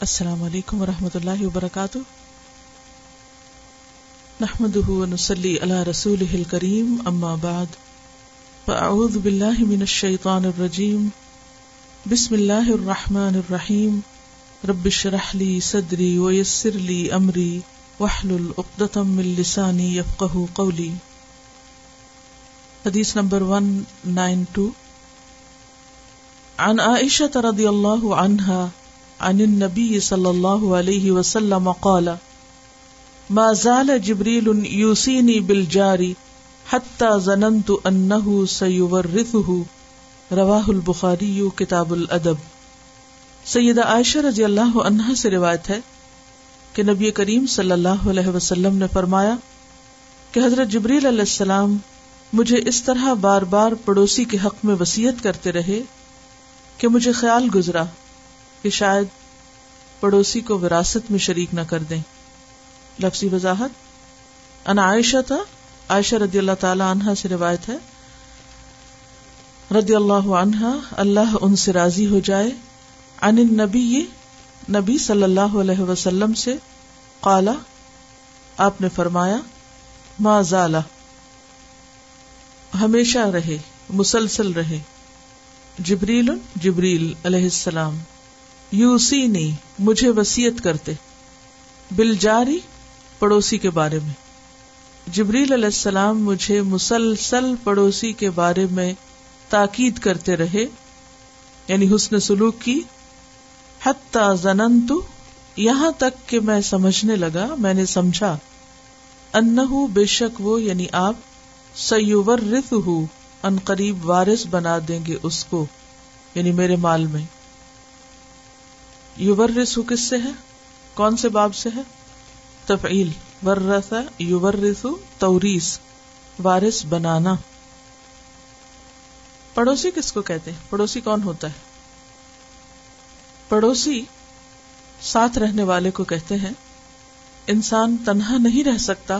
السلام علیکم ورحمۃ اللہ وبرکاتہ۔ نحمد ونسلی علی رسول کریم اما بعد۔ فاعوذ باللہ من الشیطان الرجیم۔ بسم اللہ الرحمن الرحیم۔ رب اشرح لی صدری ویسر لی امری۔ واحلل عقدۃ من لسانی یفقهوا قولی۔ حدیث نمبر 192 عن عائشة رضی اللہ عنہا عن النبي صلى الله عليه وسلم قال، ما زال جبريل يوصيني بالجار حتى ظننت انه سيورثه. رواه البخاري کتاب الادب۔ سیدہ عائشہ رضی اللہ عنہا سے روایت ہے کہ نبی کریم صلی اللہ علیہ وسلم نے فرمایا کہ حضرت جبریل علیہ السلام مجھے اس طرح بار بار پڑوسی کے حق میں وسیعت کرتے رہے کہ مجھے خیال گزرا کہ شاید پڑوسی کو وراثت میں شریک نہ کر دیں۔ لفظی وضاحت۔ ان عائشہ تھا۔ عائشہ رضی اللہ تعالی عنہا سے روایت ہے۔ رضی اللہ عنہا اللہ ان سے راضی ہو جائے۔ ان نبی نبی صلی اللہ علیہ وسلم سے قالا آپ نے فرمایا، ما زالا ہمیشہ رہے، مسلسل رہے۔ جبریل جبریل علیہ السلام۔ یو سی نہیں، مجھے وسیعت کرتے۔ بل جاری پڑوسی کے بارے میں۔ جبریل علیہ السلام مجھے مسلسل پڑوسی کے بارے میں تاکید کرتے رہے یعنی حسن سلوک کی۔ حتی زننت یہاں تک کہ میں سمجھنے لگا، میں نے سمجھا۔ انہو بے شک وہ یعنی آپ سیور رف ان قریب وارث بنا دیں گے اس کو یعنی میرے مال میں۔ یور رسو کس سے ہے؟ کون سے باب سے ہے؟ تفعیل ورثا یور رسو توریس وارث بنانا۔ پڑوسی کس کو کہتے ہیں؟ پڑوسی کون ہوتا ہے؟ پڑوسی ساتھ رہنے والے کو کہتے ہیں، انسان تنہا نہیں رہ سکتا،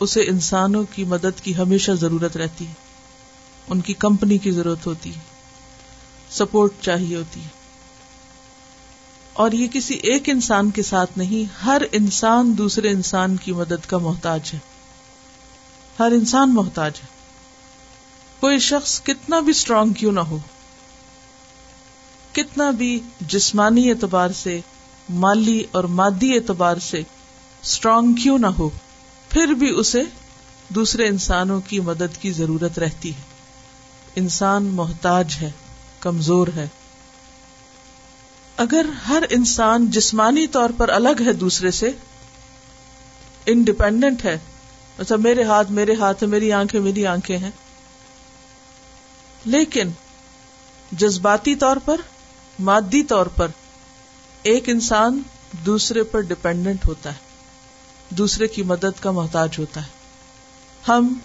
اسے انسانوں کی مدد کی ہمیشہ ضرورت رہتی ہے ان کی کمپنی کی ضرورت ہوتی ہے سپورٹ چاہیے ہوتی۔ ہے اور یہ کسی ایک انسان کے ساتھ نہیں، ہر انسان دوسرے انسان کی مدد کا محتاج ہے۔ ہر انسان محتاج ہے۔ کوئی شخص کتنا بھی اسٹرانگ کیوں نہ ہو، کتنا بھی جسمانی اعتبار سے، مالی اور مادی اعتبار سے اسٹرانگ کیوں نہ ہو، پھر بھی اسے دوسرے انسانوں کی مدد کی ضرورت رہتی ہے۔ انسان محتاج ہے، کمزور ہے۔ اگر ہر انسان جسمانی طور پر الگ ہے دوسرے سے انڈیپینڈنٹ ہے مطلب میرے ہاتھ میرے ہاتھ ہے میری آنکھیں میری آنکھیں ہیں۔ لیکن جذباتی طور پر، مادی طور پر، ایک انسان دوسرے پر ڈپینڈنٹ ہوتا ہے، دوسرے کی مدد کا محتاج ہوتا ہے۔ ہم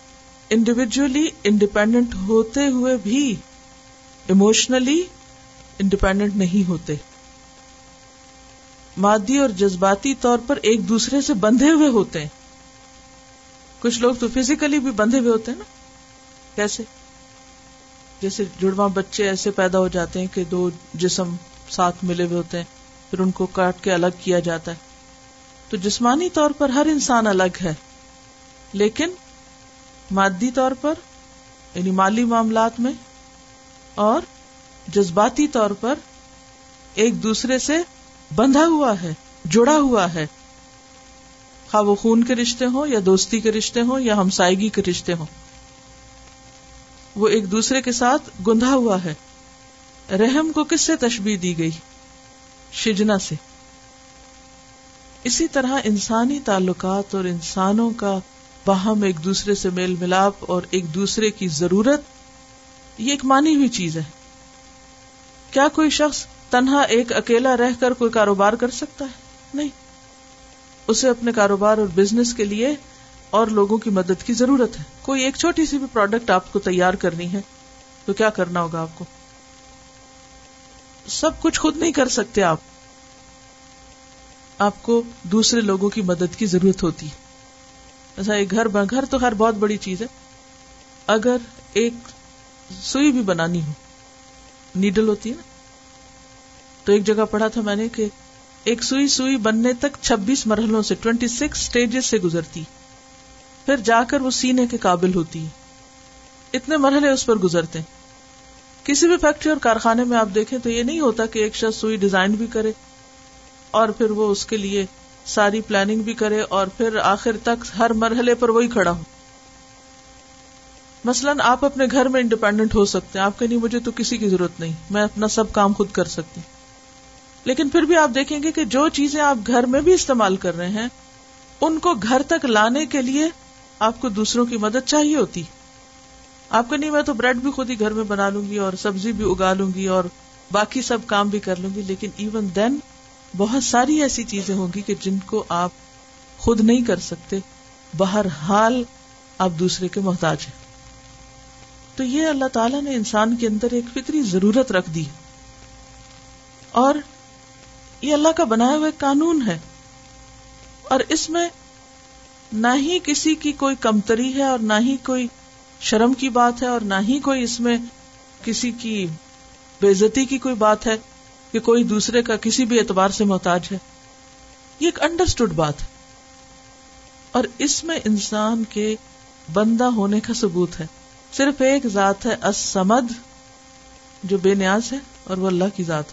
انڈیویجلی انڈیپینڈنٹ ہوتے ہوئے بھی اموشنلی انڈیپینڈنٹ نہیں ہوتے۔ مادی اور جذباتی طور پر ایک دوسرے سے بندھے ہوئے ہوتے ہیں۔ کچھ لوگ تو فزیکلی بھی بندھے ہوئے ہوتے ہیں نا۔ کیسے؟ جیسے جڑواں بچے ایسے پیدا ہو جاتے ہیں کہ دو جسم ساتھ ملے ہوئے ہوتے ہیں، پھر ان کو کاٹ کے الگ کیا جاتا ہے۔ تو جسمانی طور پر ہر انسان الگ ہے۔ لیکن مادی طور پر یعنی مالی معاملات میں، اور جذباتی طور پر ایک دوسرے سے بندھا ہوا ہے، جڑا ہوا ہے۔ خواہ وہ خون کے رشتے ہوں یا دوستی کے رشتے ہوں یا ہمسائیگی کے رشتے ہوں۔ وہ ایک دوسرے کے ساتھ گندھا ہوا ہے۔ رحم کو کس سے تشبیح دی گئی؟ شجنا سے۔ اسی طرح انسانی تعلقات اور انسانوں کا باہم ایک دوسرے سے میل ملاپ اور ایک دوسرے کی ضرورت، یہ ایک مانی ہوئی چیز ہے۔ کیا کوئی شخص تنہا ایک اکیلا رہ کر کوئی کاروبار کر سکتا ہے؟ نہیں۔ اسے اپنے کاروبار اور بزنس کے لیے اور لوگوں کی مدد کی ضرورت ہے۔ کوئی ایک چھوٹی سی بھی پروڈکٹ آپ کو تیار کرنی ہے تو کیا کرنا ہوگا آپ کو؟ سب کچھ خود نہیں کر سکتے آپ۔ آپ کو دوسرے لوگوں کی مدد کی ضرورت ہوتی۔ اچھا، ہے ایسا ایک گھر گھر تو خیر بہت بڑی چیز ہے۔ اگر ایک سوئی بھی بنانی ہو نیڈل ہوتی ہے نا؟ تو ایک جگہ پڑھا تھا میں نے کہ ایک سوئی سوئی بننے تک چھبیس مرحلوں سے ٹوینٹی سکس اسٹیجز سے گزرتی۔ پھر جا کر وہ سینے کے قابل ہوتی۔ ہے اتنے مرحلے اس پر گزرتے۔ کسی بھی فیکٹری اور کارخانے میں آپ دیکھیں تو یہ نہیں ہوتا کہ ایک شخص سوئی ڈیزائن بھی کرے اور پھر وہ اس کے لیے ساری پلاننگ بھی کرے اور پھر آخر تک ہر مرحلے پر وہی کھڑا ہو۔ مثلاً آپ اپنے گھر میں انڈیپینڈنٹ ہو سکتے ہیں۔ آپ کے نہیں، مجھے تو کسی کی ضرورت نہیں، میں اپنا سب کام خود کر سکتی۔ لیکن پھر بھی آپ دیکھیں گے کہ جو چیزیں آپ گھر میں بھی استعمال کر رہے ہیں، ان کو گھر تک لانے کے لیے آپ کو دوسروں کی مدد چاہیے ہوتی۔ آپ کو نہیں، میں تو بریڈ بھی خود ہی گھر میں بنا لوں گی اور سبزی بھی اگا لوں گی اور باقی سب کام بھی کر لوں گی، لیکن ایون دین بہت ساری ایسی چیزیں ہوں گی کہ جن کو آپ خود نہیں کر سکتے۔ بہر حال آپ دوسرے کے محتاج ہیں۔ تو یہ اللہ تعالیٰ نے انسان کے اندر ایک فطری ضرورت رکھ دی۔ اور یہ اللہ کا بنایا ہوا قانون ہے اور اس میں نہ ہی کسی کی کوئی کمتری ہے اور نہ ہی کوئی شرم کی بات ہے اور نہ ہی کوئی اس میں کسی کی بےزتی کی کوئی بات ہے کہ کوئی دوسرے کا کسی بھی اعتبار سے محتاج ہے۔ یہ ایک انڈرسٹوڈ بات ہے۔ اور اس میں انسان کے بندہ ہونے کا ثبوت ہے۔ صرف ایک ذات ہے اسمد جو بے نیاز ہے اور وہ اللہ کی ذات۔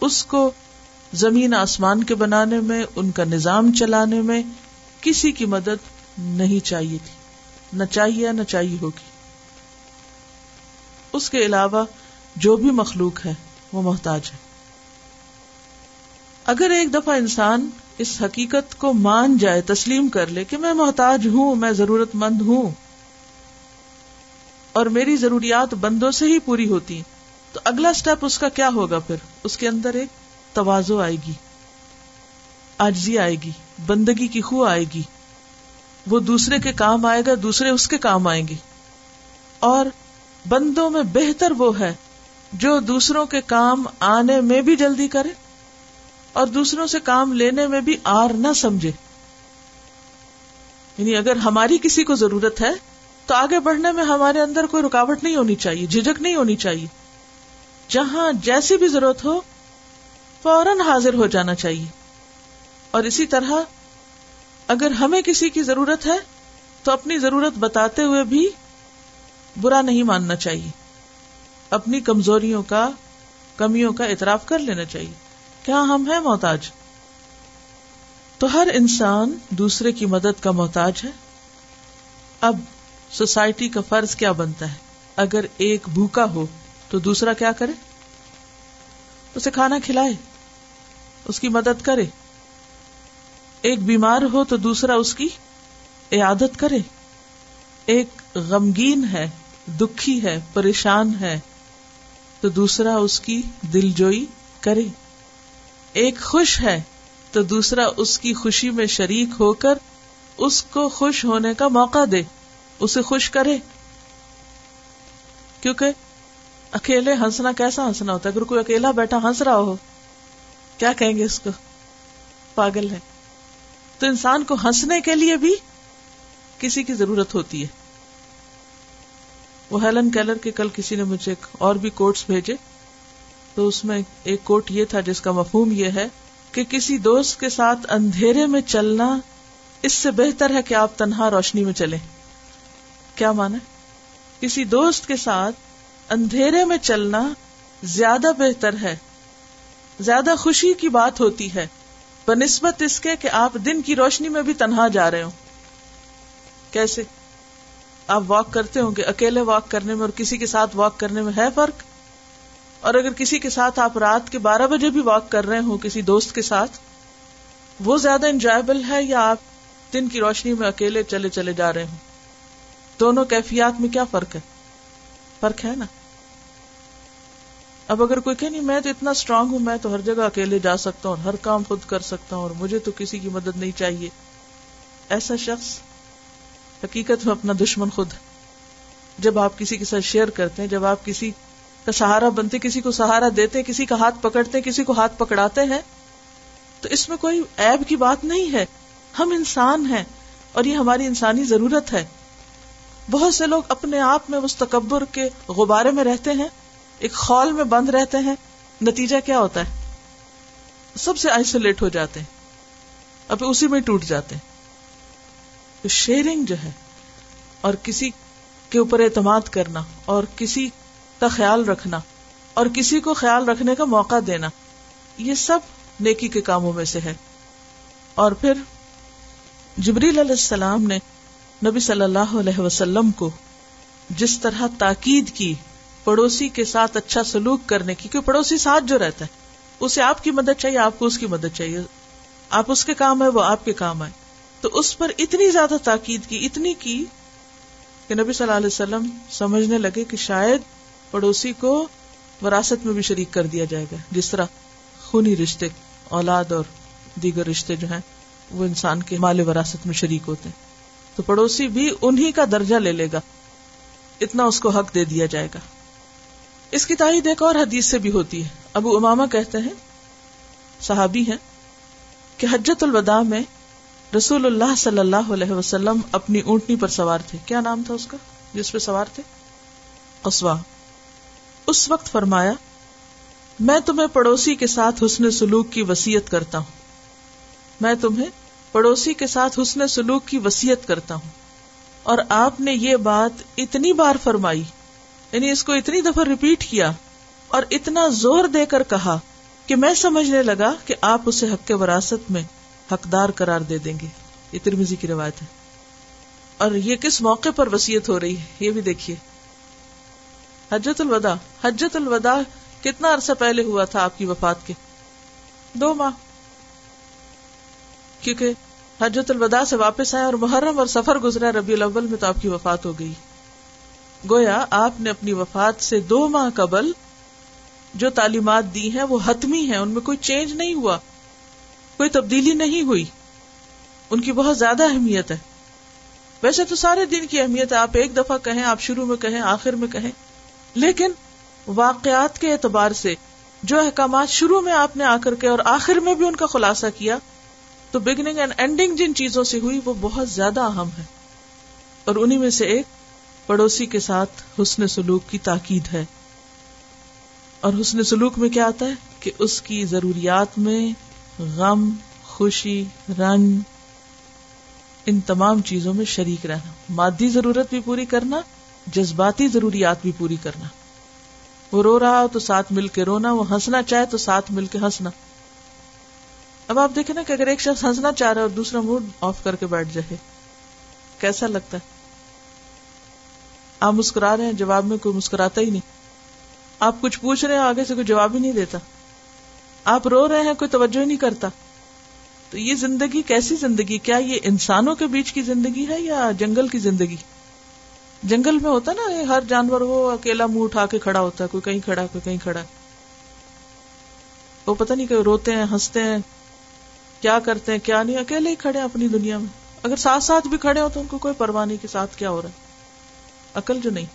اس کو زمین آسمان کے بنانے میں، ان کا نظام چلانے میں کسی کی مدد نہیں چاہیے تھی۔ نہ چاہیے نہ چاہیے ہوگی۔ اس کے علاوہ جو بھی مخلوق ہے، وہ محتاج ہے۔ اگر ایک دفعہ انسان اس حقیقت کو مان جائے، تسلیم کر لے کہ میں محتاج ہوں، میں ضرورت مند ہوں، اور میری ضروریات بندوں سے ہی پوری ہوتی، تو اگلا اسٹیپ اس کا کیا ہوگا پھر؟ اس کے اندر ایک توازو آئے گی آجزی آئے گی، بندگی کی خو آئے گی۔ وہ دوسرے کے کام آئے گا، دوسرے اس کے کام آئیں گے۔ اور بندوں میں بہتر وہ ہے جو دوسروں کے کام آنے میں بھی جلدی کرے اور دوسروں سے کام لینے میں بھی آر نہ سمجھے۔ یعنی اگر ہماری کسی کو ضرورت ہے تو آگے بڑھنے میں ہمارے اندر کوئی رکاوٹ نہیں ہونی چاہیے جھجک نہیں ہونی چاہیے۔ جہاں جیسی بھی ضرورت ہو فوراً حاضر ہو جانا چاہیے۔ اور اسی طرح اگر ہمیں کسی کی ضرورت ہے، تو اپنی ضرورت بتاتے ہوئے بھی برا نہیں ماننا چاہیے۔ اپنی کمزوریوں کا، کمیوں کا اعتراف کر لینا چاہیے۔ کیا ہم ہیں محتاج؟ تو ہر انسان دوسرے کی مدد کا محتاج ہے۔ اب سوسائٹی کا فرض کیا بنتا ہے؟ اگر ایک بھوکا ہو تو دوسرا کیا کرے؟ اسے کھانا کھلائے۔ اس کی مدد کرے۔ ایک بیمار ہو تو دوسرا اس کی عیادت کرے۔ ایک غمگین ہے، دکھی ہے، پریشان ہے، تو دوسرا اس کی دل جوئی کرے۔ ایک خوش ہے، تو دوسرا اس کی خوشی میں شریک ہو کر اس کو خوش ہونے کا موقع دے، اسے خوش کرے۔ کیونکہ اکیلے ہنسنا کیسا ہنسنا ہوتا ہے؟ اگر کوئی اکیلا بیٹھا ہنس رہا ہو کیا کہیں گے اس کو؟ پاگل ہے۔ تو انسان کو ہنسنے کے لیے بھی کسی کی ضرورت ہوتی ہے۔ وہ ہیلن کیلر کے کل کسی نے مجھے اور بھی کوٹس بھیجے۔ تو اس میں ایک کوٹ یہ تھا جس کا مفہوم یہ ہے کہ کسی دوست کے ساتھ اندھیرے میں چلنا اس سے بہتر ہے کہ آپ تنہا روشنی میں چلیں۔ کیا مانا؟ کسی دوست کے ساتھ اندھیرے میں چلنا زیادہ بہتر ہے زیادہ خوشی کی بات ہوتی ہے۔ بنسبت اس کے کہ آپ دن کی روشنی میں بھی تنہا جا رہے ہو کیسے؟ آپ واک کرتے ہوں گے، اکیلے واک کرنے میں اور کسی کے ساتھ واک کرنے میں ہے فرق؟ اور اگر کسی کے ساتھ آپ رات کے بارہ بجے بھی واک کر رہے ہوں کسی دوست کے ساتھ، وہ زیادہ انجوائبل ہے یا آپ دن کی روشنی میں اکیلے چلے چلے جا رہے ہوں؟ دونوں کیفیات میں کیا فرق ہے؟ فرق ہے نا؟ اب اگر کوئی کہ نہیں، میں تو اتنا اسٹرانگ ہوں، میں تو ہر جگہ اکیلے جا سکتا ہوں اور ہر کام خود کر سکتا ہوں، اور مجھے تو کسی کی مدد نہیں چاہیے۔ ایسا شخص حقیقت میں اپنا دشمن خود ہے۔ جب آپ کسی کے ساتھ شیئر کرتے ہیں، جب آپ کسی کا سہارا بنتے کسی کو سہارا دیتے کسی کا ہاتھ پکڑتے کسی کو ہاتھ پکڑاتے ہیں، تو اس میں کوئی ایب کی بات نہیں ہے۔ ہم انسان ہیں، اور یہ ہماری انسانی ضرورت ہے۔ بہت سے لوگ اپنے آپ میں اس تکبر کے غبارے میں رہتے ہیں۔ ایک خال میں بند رہتے ہیں، نتیجہ کیا ہوتا ہے؟ سب سے آئسولیٹ ہو جاتے ہیں۔ اب اسی میں ٹوٹ جاتے ہیں۔ تو شیئرنگ جو ہے، اور کسی کے اوپر اعتماد کرنا، اور کسی کا خیال رکھنا، اور کسی کو خیال رکھنے کا موقع دینا، یہ سب نیکی کے کاموں میں سے ہے۔ اور پھر جبریل علیہ السلام نے نبی صلی اللہ علیہ وسلم کو جس طرح تاکید کی پڑوسی کے ساتھ اچھا سلوک کرنے کی، کیونکہ پڑوسی ساتھ جو رہتا ہے، اسے آپ کی مدد چاہیے، آپ کو اس کی مدد چاہیے۔ آپ اس کے کام ہے وہ آپ کے کام ہے تو اس پر اتنی زیادہ تاکید کی، اتنی کی کہ نبی صلی اللہ علیہ وسلم سمجھنے لگے کہ شاید پڑوسی کو وراثت میں بھی شریک کر دیا جائے گا۔ جس طرح خونی رشتے، اولاد اور دیگر رشتے جو ہیں، وہ انسان کے مال وراثت میں شریک ہوتے ہیں۔ تو پڑوسی بھی انہی کا درجہ لے لے گا۔ اتنا اس کو حق دے دیا جائے گا۔ اس کی تائید ایک اور حدیث سے بھی ہوتی ہے۔ ابو اماما کہتے ہیں، صحابی ہیں، کہ حجت الوداع میں رسول اللہ صلی اللہ علیہ وسلم اپنی اونٹنی پر سوار تھے۔ کیا نام تھا اس کا جس پہ سوار تھے؟ قصوا اس وقت فرمایا، میں تمہیں پڑوسی کے ساتھ حسن سلوک کی وسیعت کرتا ہوں۔ میں تمہیں پڑوسی کے ساتھ حسن سلوک کی وسیعت کرتا ہوں۔ اور آپ نے یہ بات اتنی بار فرمائی یعنی اس کو اتنی دفعہ ریپیٹ کیا اور اتنا زور دے کر کہا کہ میں سمجھنے لگا کہ آپ اسے حق کے وراثت میں حقدار قرار دے دیں گے۔ یہ ترمیزی کی روایت ہے۔ اور یہ کس موقع پر وسیعت ہو رہی ہے؟ یہ بھی دیکھیے۔ حجت الوداع حجت الوداع کتنا عرصہ پہلے ہوا تھا آپ کی وفات کے؟ دو ماہ۔ کیونکہ حجت الوداع سے واپس آئے اور محرم اور سفر گزرا ربی الاول میں تو آپ کی وفات ہو گئی۔ گویا آپ نے اپنی وفات سے دو ماہ قبل جو تعلیمات دی ہیں وہ حتمی ہیں، ان میں کوئی چینج نہیں ہوا۔ کوئی تبدیلی نہیں ہوئی۔ ان کی بہت زیادہ اہمیت ہے۔ ویسے تو سارے دن کی اہمیت ہے، آپ ایک دفعہ کہیں، آپ شروع میں کہیں، آخر میں کہیں۔ لیکن واقعات کے اعتبار سے جو احکامات شروع میں آپ نے آ کر کے اور آخر میں بھی ان کا خلاصہ کیا، تو بگننگ اینڈ اینڈنگ جن چیزوں سے ہوئی، وہ بہت زیادہ اہم ہے۔ اور انہیں میں سے ایک پڑوسی کے ساتھ حسن سلوک کی تاکید ہے۔ اور حسن سلوک میں کیا آتا ہے؟ کہ اس کی ضروریات میں غم، خوشی، رنگ، ان تمام چیزوں میں شریک رہنا۔ مادی ضرورت بھی پوری کرنا، جذباتی ضروریات بھی پوری کرنا۔ وہ رو رہا ہو تو ساتھ مل کے رونا، وہ ہنسنا چاہے تو ساتھ مل کے ہنسنا۔ اب آپ دیکھیں نا کہ اگر ایک شخص ہنسنا چاہ رہا ہے اور دوسرا موڈ آف کر کے بیٹھ جائے، کیسا لگتا ہے؟ آپ مسکرا رہے ہیں، جواب میں کوئی مسکراتا ہی نہیں۔ آپ کچھ پوچھ رہے ہیں، آگے سے کوئی جواب ہی نہیں دیتا۔ آپ رو رہے ہیں، کوئی توجہ ہی نہیں کرتا۔ تو یہ زندگی کیسی زندگی؟ کیا یہ انسانوں کے بیچ کی زندگی ہے یا جنگل کی زندگی؟ جنگل میں ہوتا نا ہر جانور، وہ اکیلا منہ اٹھا کے کھڑا ہوتا ہے، کوئی کہیں کھڑا، کوئی کہیں کھڑا۔ وہ پتہ نہیں کہ روتے ہیں، ہنستے ہیں، کیا کرتے ہیں، کیا نہیں، اکیلے ہی کھڑے ہیں اپنی دنیا میں۔ اگر ساتھ ساتھ بھی کھڑے ہو تو ان کو کوئی پرواہ نہیں کے ساتھ کیا ہو رہا ہے۔ عقل جو نہیں۔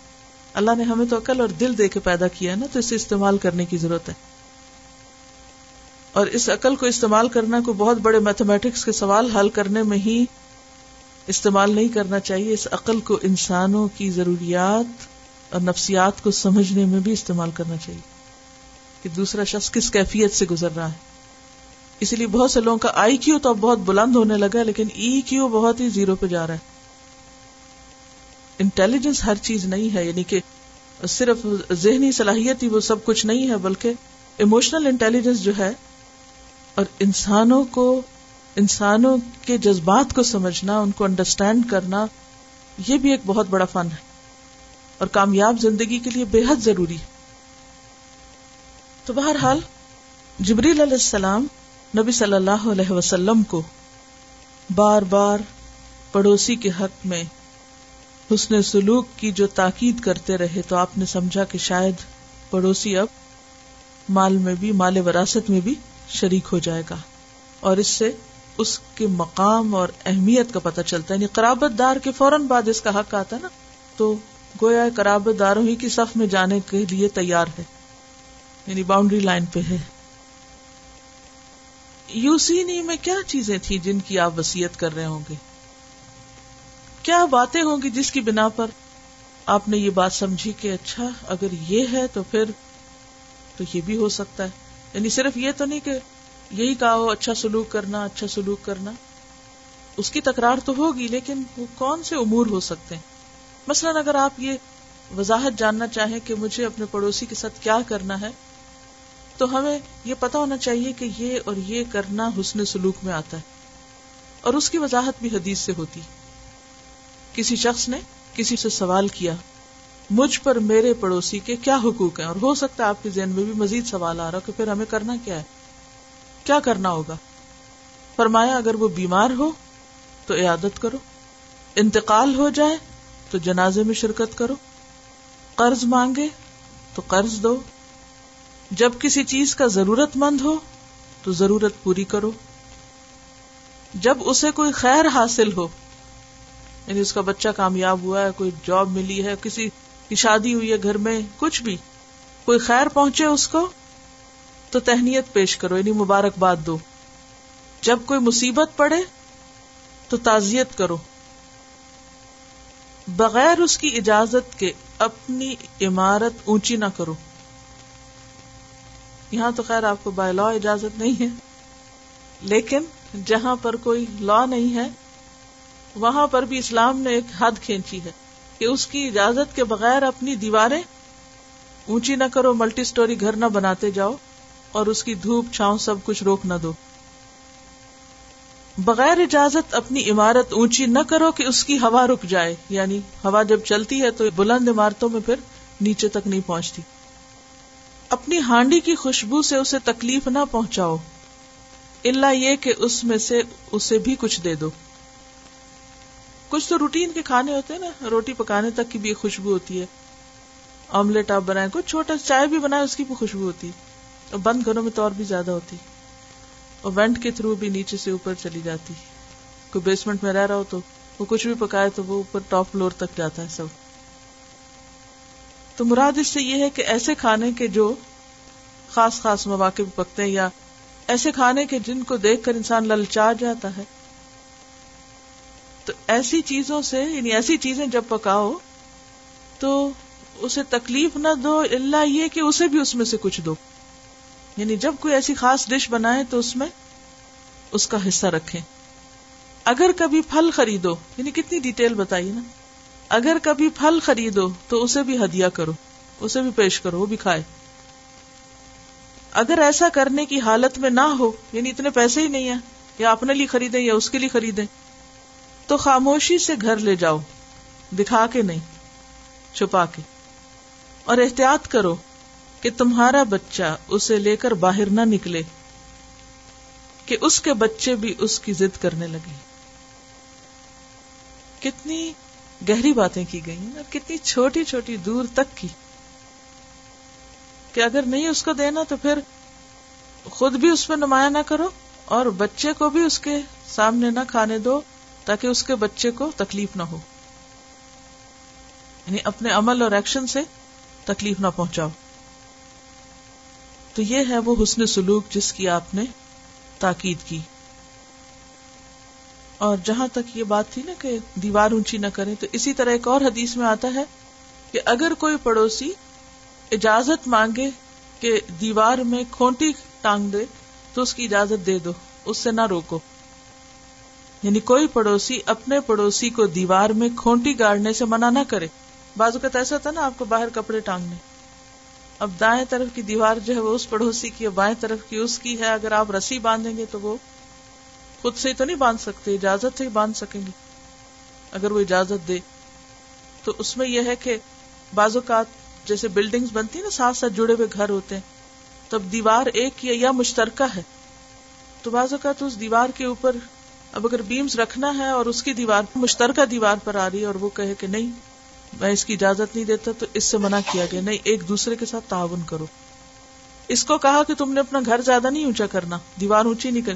اللہ نے ہمیں تو عقل اور دل دے کے پیدا کیا ہے نا، تو اسے استعمال کرنے کی ضرورت ہے۔ اور اس عقل کو استعمال کرنا کو بہت بڑے میتھمیٹکس کے سوال حل کرنے میں ہی استعمال نہیں کرنا چاہیے۔ اس عقل کو انسانوں کی ضروریات اور نفسیات کو سمجھنے میں بھی استعمال کرنا چاہیے۔ کہ دوسرا شخص کس کیفیت سے گزر رہا ہے۔ اسی لیے بہت سے لوگوں کا آئی کیو تو اب بہت بلند ہونے لگا لیکن ای کیو بہت ہی زیرو پہ جا رہا ہے۔ انٹیلیجنس ہر چیز نہیں ہے یعنی کہ صرف ذہنی صلاحیت ہی وہ سب کچھ نہیں ہے، بلکہ ایموشنل انٹیلیجنس جو ہے، اور انسانوں کو، انسانوں کے جذبات کو سمجھنا، ان کو انڈرسٹینڈ کرنا، یہ بھی ایک بہت بڑا فن ہے، اور کامیاب زندگی کے لیے بے حد ضروری ہے۔ تو بہرحال، جبریل علیہ السلام نبی صلی اللہ علیہ وسلم کو بار بار پڑوسی کے حق میں حسن سلوک کی جو تاکید کرتے رہے تو آپ نے سمجھا کہ شاید پڑوسی اب مال میں بھی، مال وراثت میں بھی شریک ہو جائے گا۔ اور اس سے اس کے مقام اور اہمیت کا پتہ چلتا ہے۔ یعنی قرابت دار کے فوراً بعد اس کا حق آتا ہے نا۔ تو گویا قرابت داروں ہی کی صف میں جانے کے لیے تیار ہے۔ یعنی باؤنڈری لائن پہ ہے۔ یوسینی میں کیا چیزیں تھیں جن کی آپ وسیعت کر رہے ہوں گے؟ کیا باتیں ہوں گی جس کی بنا پر آپ نے یہ بات سمجھی کہ اچھا اگر یہ ہے تو پھر تو یہ بھی ہو سکتا ہے۔ یعنی صرف یہ تو نہیں کہ یہی کہا ہو اچھا سلوک کرنا اچھا سلوک کرنا۔ اس کی تکرار تو ہوگی، لیکن وہ کون سے امور ہو سکتے ہیں؟ مثلاً اگر آپ یہ وضاحت جاننا چاہیں کہ مجھے اپنے پڑوسی کے ساتھ کیا کرنا ہے، تو ہمیں یہ پتا ہونا چاہیے کہ یہ اور یہ کرنا حسن سلوک میں آتا ہے۔ اور اس کی وضاحت بھی حدیث سے ہوتی۔ کسی شخص نے کسی سے سوال کیا، مجھ پر میرے پڑوسی کے کیا حقوق ہیں؟ اور ہو سکتا ہے آپ کے ذہن میں بھی مزید سوال آ رہا کہ پھر ہمیں کرنا کیا ہے؟ کیا کرنا ہوگا؟ فرمایا، اگر وہ بیمار ہو تو عیادت کرو، انتقال ہو جائے تو جنازے میں شرکت کرو، قرض مانگے تو قرض دو، جب کسی چیز کا ضرورت مند ہو تو ضرورت پوری کرو، جب اسے کوئی خیر حاصل ہو یعنی اس کا بچہ کامیاب ہوا ہے، کوئی جاب ملی ہے، کسی کی شادی ہوئی ہے گھر میں، کچھ بھی۔ کوئی خیر پہنچے اس کو، تو تہنیت پیش کرو یعنی مبارکباد دو۔ جب کوئی مصیبت پڑے، تو تعزیت کرو۔ بغیر اس کی اجازت کے اپنی عمارت اونچی نہ کرو۔ یہاں تو خیر آپ کو بائی لا اجازت نہیں ہے، لیکن جہاں پر کوئی لا نہیں ہے وہاں پر بھی اسلام نے ایک حد کھینچی ہے کہ اس کی اجازت کے بغیر اپنی دیواریں اونچی نہ کرو ملٹی سٹوری گھر نہ بناتے جاؤ اور اس کی دھوپ چھاؤں سب کچھ روک نہ دو۔ بغیر اجازت اپنی عمارت اونچی نہ کرو کہ اس کی ہوا رک جائے۔ یعنی ہوا جب چلتی ہے تو بلند عمارتوں میں پھر نیچے تک نہیں پہنچتی۔ اپنی ہانڈی کی خوشبو سے اسے تکلیف نہ پہنچاؤ۔ اللہ یہ کہ اس میں سے اسے بھی کچھ دے دو۔ کچھ تو روٹین کے کھانے ہوتے ہیں نا، روٹی پکانے تک کی بھی خوشبو ہوتی ہے۔ آملیٹ آپ بنائے کچھ چھوٹا چائے بھی بنائے اس کی بھی خوشبو ہوتی اور بند گھروں میں تو اور بھی زیادہ ہوتی اور وینٹ کے تھرو بھی نیچے سے اوپر چلی جاتی کوئی بیسمنٹ میں رہ رہا ہو تو، وہ کچھ بھی پکائے تو وہ اوپر ٹاپ فلور تک جاتا ہے سب۔ تو مراد اس سے یہ ہے کہ ایسے کھانے کے جو خاص خاص مواقع پکتے ہیں یا ایسے کھانے کے جن کو دیکھ کر انسان للچا جاتا ہے تو ایسی چیزوں سے یعنی ایسی چیزیں جب پکاؤ، تو اسے تکلیف نہ دو اللہ یہ کہ اسے بھی اس میں سے کچھ دو۔ یعنی جب کوئی ایسی خاص ڈش بنائے تو اس میں اس کا حصہ رکھے اگر کبھی پھل خریدو یعنی کتنی ڈیٹیل بتائیے نا۔ اگر کبھی پھل خریدو تو اسے بھی ہدیہ کرو، اسے بھی پیش کرو، وہ بھی کھائے۔ اگر ایسا کرنے کی حالت میں نہ ہو یعنی اتنے پیسے ہی نہیں ہے یا اپنے لیے خریدیں یا اس کے لیے خریدیں تو خاموشی سے گھر لے جاؤ، دکھا کے نہیں، چھپا کے۔ اور احتیاط کرو کہ تمہارا بچہ اسے لے کر باہر نہ نکلے، کہ اس کے بچے بھی اس کی ضد کرنے لگے۔ کتنی گہری باتیں کی گئی ہیں کتنی چھوٹی چھوٹی دور تک کی۔ کہ اگر نہیں اس کو دینا تو پھر خود بھی اس میں نمایاں نہ کرو، اور بچے کو بھی اس کے سامنے نہ کھانے دو۔ تاکہ اس کے بچے کو تکلیف نہ ہو۔ یعنی اپنے عمل اور ایکشن سے تکلیف نہ پہنچاؤ۔ تو یہ ہے وہ حسن سلوک جس کی آپ نے تاکید کی۔ اور جہاں تک یہ بات تھی نا کہ دیوار اونچی نہ کرے تو اسی طرح ایک اور حدیث میں آتا ہے کہ اگر کوئی پڑوسی اجازت مانگے کہ دیوار میں کھونٹی ٹانگ دے، تو اس کی اجازت دے دو، اس سے نہ روکو۔ یعنی کوئی پڑوسی اپنے پڑوسی کو دیوار میں کھونٹی گاڑنے سے منع نہ کرے۔ بازو کا ایسا ہوتا نا، آپ کو باہر کپڑے ٹانگنے۔ اب دائیں طرف کی دیوار جو ہے وہ اس پڑوسی کی بائیں طرف کی اس کی ہے۔ اگر آپ رسی باندھیں گے تو وہ خود سے تو نہیں باندھ سکتے، اجازت سے ہی باندھ سکیں گے۔ اگر وہ اجازت دے۔ تو اس میں یہ ہے کہ بعض اوقات جیسے بلڈنگز بنتی ہیں نا، ساتھ ساتھ جڑے ہوئے گھر ہوتے ہیں۔ تب دیوار ایک یا مشترکہ ہے۔ تو بعض اوقات اس دیوار کے اوپر اب اگر بیمز رکھنا ہے اور اس کی دیوار مشترکہ دیوار پر آ رہی ہے اور وہ کہے کہ نہیں، میں اس کی اجازت نہیں دیتا، تو اس سے منع کیا گیا۔ نہیں، ایک دوسرے کے ساتھ تعاون کرو۔ اس کو کہا کہ تم نے اپنا گھر زیادہ نہیں اونچا کرنا، دیوار اونچی نہیں کر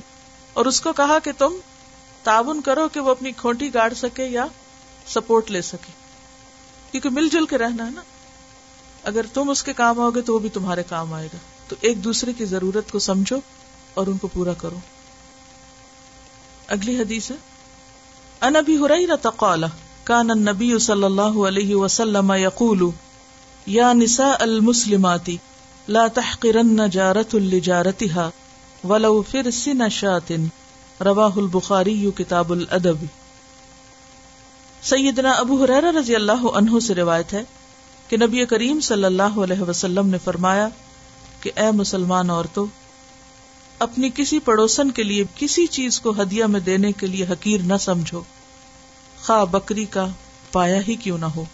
اور اس کو کہا کہ تم تعاون کرو کہ وہ اپنی کھوٹی گاڑ سکے یا سپورٹ لے سکے۔ کیونکہ مل جل کے رہنا ہے نا۔ اگر تم اس کے کام آؤ گے تو وہ بھی تمہارے کام آئے گا۔ تو ایک دوسرے کی ضرورت کو سمجھو اور ان کو پورا کرو۔ اگلی حدیث ہے۔ انبی تقال کان النبی صلی اللہ علیہ وسلم یقول، یا نساء المسلمات، لا تحقرن جارت لجارتها ولو فر سن شاطن رواہ البخاری کتاب الادب۔ سیدنا ابو حریر رضی اللہ عنہ سے روایت ہے کہ نبی کریم صلی اللہ علیہ وسلم نے فرمایا کہ اے مسلمان عورتوں اپنی کسی پڑوسن کے لیے کسی چیز کو ہدیہ میں دینے کے لیے حقیر نہ سمجھو۔ خواہ بکری کا پایا ہی کیوں نہ ہو۔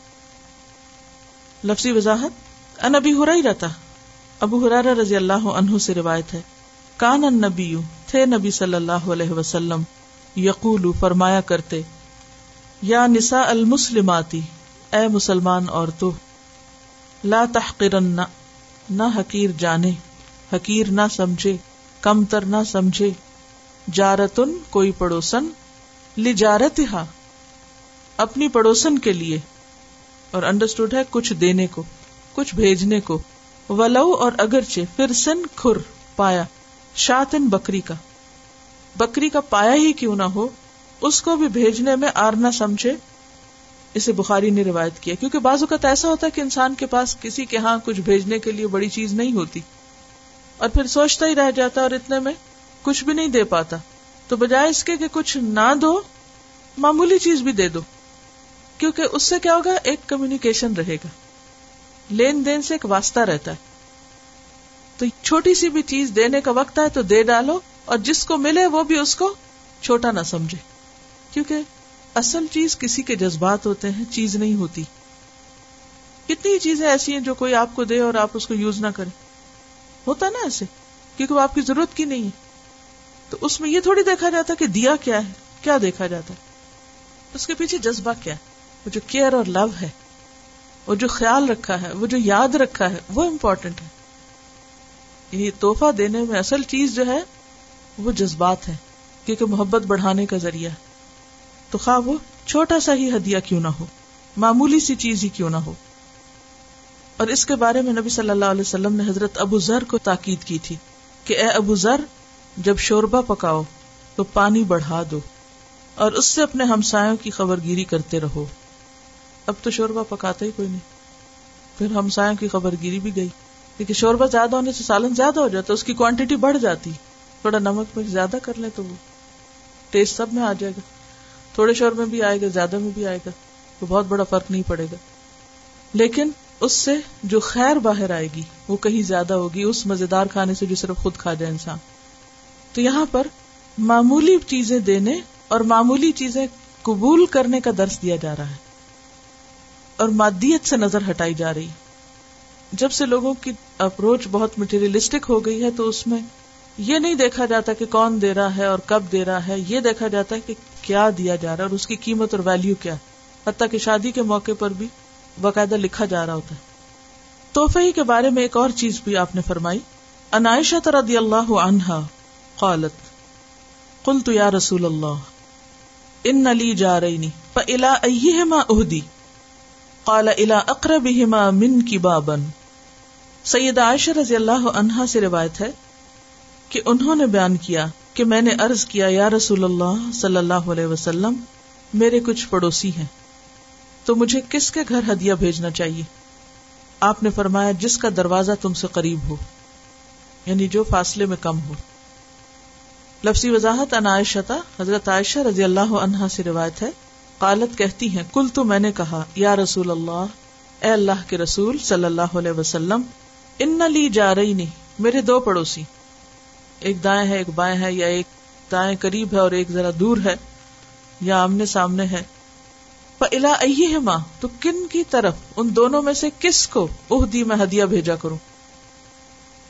لفظی وضاحت؟ ان ابھی ہو رہتا ابو حرارہ رضی اللہ عنہ سے روایت ہے۔ کان ان نبی تھے نبی صلی اللہ علیہ وسلم یقول فرمایا کرتے، یا نسا المسلماتی، اے مسلمان عورتوں لا تحقرن، نہ حقیر جانے، حقیر نہ سمجھے۔ کم تر نہ سمجھے۔ جارتن کوئی پڑوسن۔ لجارت ہا اپنی پڑوسن کے لیے۔ اور انڈرسٹوڈ ہے کچھ دینے کو، کچھ بھیجنے کو۔ ولو اور اگرچہ پھر سن کھر پایا۔ شاطن بکری کا۔ بکری کا پایا ہی کیوں نہ ہو، اس کو بھی بھیجنے میں آر نہ سمجھے۔ اسے بخاری نے روایت کیا، کیونکہ بعض اوقات ایسا ہوتا ہے کہ انسان کے پاس کسی کے ہاں کچھ بھیجنے کے لیے بڑی چیز نہیں ہوتی۔ اور پھر سوچتا ہی رہ جاتا اور اتنے میں کچھ بھی نہیں دے پاتا۔ تو بجائے اس کے کہ کچھ نہ دو، معمولی چیز بھی دے دو۔ کیونکہ اس سے کیا ہوگا؟ ایک کمیونیکیشن رہے گا۔ لین دین سے ایک واسطہ رہتا ہے۔ تو چھوٹی سی بھی چیز دینے کا وقت ہے تو دے ڈالو اور جس کو ملے وہ بھی اس کو چھوٹا نہ سمجھے۔ کیونکہ اصل چیز کسی کے جذبات ہوتے ہیں، چیز نہیں ہوتی۔ کتنی چیزیں ایسی ہیں جو کوئی آپ کو دے اور آپ اس کو یوز نہ کرے۔ ہوتا نا ایسے، کیونکہ وہ آپ کی ضرورت کی نہیں ہے۔ تو اس میں یہ تھوڑی دیکھا جاتا کہ دیا کیا ہے، کیا دیکھا جاتا۔ ہے اس کے پیچھے جذبہ کیا ہے؟ وہ جو کیئر اور لو ہے، وہ جو خیال رکھا ہے، وہ جو یاد رکھا ہے، وہ امپورٹنٹ ہے۔ یہ تحفہ دینے میں اصل چیز جو ہے، وہ جذبات ہے کیونکہ محبت بڑھانے کا ذریعہ ہے۔ تو خواہ وہ چھوٹا سا ہی ہدیہ کیوں نہ ہو، معمولی سی چیز ہی کیوں نہ ہو۔ اور اس کے بارے میں نبی صلی اللہ علیہ وسلم نے حضرت ابو ذر کو تاکید کی تھی کہ اے ابو ذر، جب شوربا پکاؤ تو پانی بڑھا دو اور اس سے اپنے ہمسایوں کی خبر گیری کرتے رہو۔ اب تو شوربا پکاتا ہی کوئی نہیں۔ پھر ہمسایوں کی خبر گیری بھی گئی۔ کیونکہ شوربا زیادہ ہونے سے سالن زیادہ ہو جاتا اس کی کوانٹٹی بڑھ جاتی۔ تھوڑا نمک میں زیادہ کر لیں تو وہ ٹیسٹ سب میں آ جائے گا۔ تھوڑے شور میں بھی آئے گا، زیادہ میں بھی آئے گا۔ تو بہت بڑا فرق نہیں پڑے گا۔ لیکن اس سے جو خیر باہر آئے گی، وہ کہیں زیادہ ہوگی، اس مزیدار کھانے سے جو صرف خود کھا جائے انسان۔ تو یہاں پر معمولی چیزیں دینے اور معمولی چیزیں قبول کرنے کا درس دیا جا رہا ہے۔ اور مادیت سے نظر ہٹائی جا رہی۔ جب سے لوگوں کی اپروچ بہت مٹیریلسٹک ہو گئی ہے، تو اس میں یہ نہیں دیکھا جاتا کہ کون دے رہا ہے اور کب دے رہا ہے، یہ دیکھا جاتا ہے کہ کیا دیا جا رہا ہے اور اس کی قیمت اور ویلو کیا حتیٰ کہ شادی کے موقع پر بھی باقاعدہ لکھا جا رہا ہوتا ہے۔ توحفے کے بارے میں ایک اور چیز بھی آپ نے فرمائی۔ عنائشہ رضی اللہ عنہا قالت، قلت یا رسول اللہ، ان لی جا رہی فلا ایہما اہدی قال الى اقربہما من کی بابن سید عائشہ رضی اللہ عنہا سے روایت ہے کہ انہوں نے بیان کیا کہ میں نے ارض کیا، یا رسول اللہ صلی اللہ علیہ وسلم، میرے کچھ پڑوسی ہیں۔ تو مجھے کس کے گھر ہدیہ بھیجنا چاہیے؟ آپ نے فرمایا، جس کا دروازہ تم سے قریب ہو یعنی جو فاصلے میں کم ہو۔ لفظی وضاحت عائشہ حضرت عائشہ رضی اللہ عنہا سے روایت ہے۔ قالت، کہتی ہیں کل تو میں نے کہا، یا رسول اللہ، اے اللہ کے رسول صلی اللہ علیہ وسلم، ان لی جا رہی نہیں میرے دو پڑوسی۔ ایک دائیں ہے، ایک بائیں ہے، یا ایک دائیں قریب ہے اور ایک ذرا دور ہے، یا آمنے سامنے ہے۔ الا ہے ماں تو کن کی طرف؟ ان دونوں میں سے کس کو اہدی میں ہدیہ بھیجا کروں؟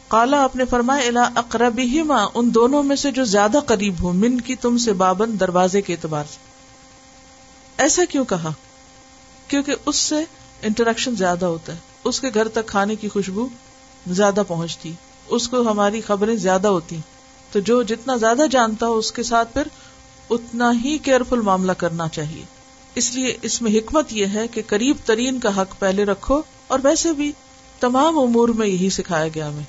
کالا آپ نے فرمایا الا اقرب ہی ماں ان دونوں میں سے جو زیادہ قریب ہو من کی تم سے بابن دروازے کے اعتبار سے۔ ایسا کیوں کہا؟ کیونکہ اس سے انٹریکشن زیادہ ہوتا ہے۔ اس کے گھر تک کھانے کی خوشبو زیادہ پہنچتی۔ اس کو ہماری خبریں زیادہ ہوتی۔ تو جو جتنا زیادہ جانتا ہو، اس کے ساتھ پھر اتنا ہی کیئرفل معاملہ کرنا چاہیے۔ اس لیے اس میں حکمت یہ ہے کہ قریب ترین کا حق پہلے رکھو اور ویسے بھی تمام امور میں یہی سکھایا گیا ہمیں۔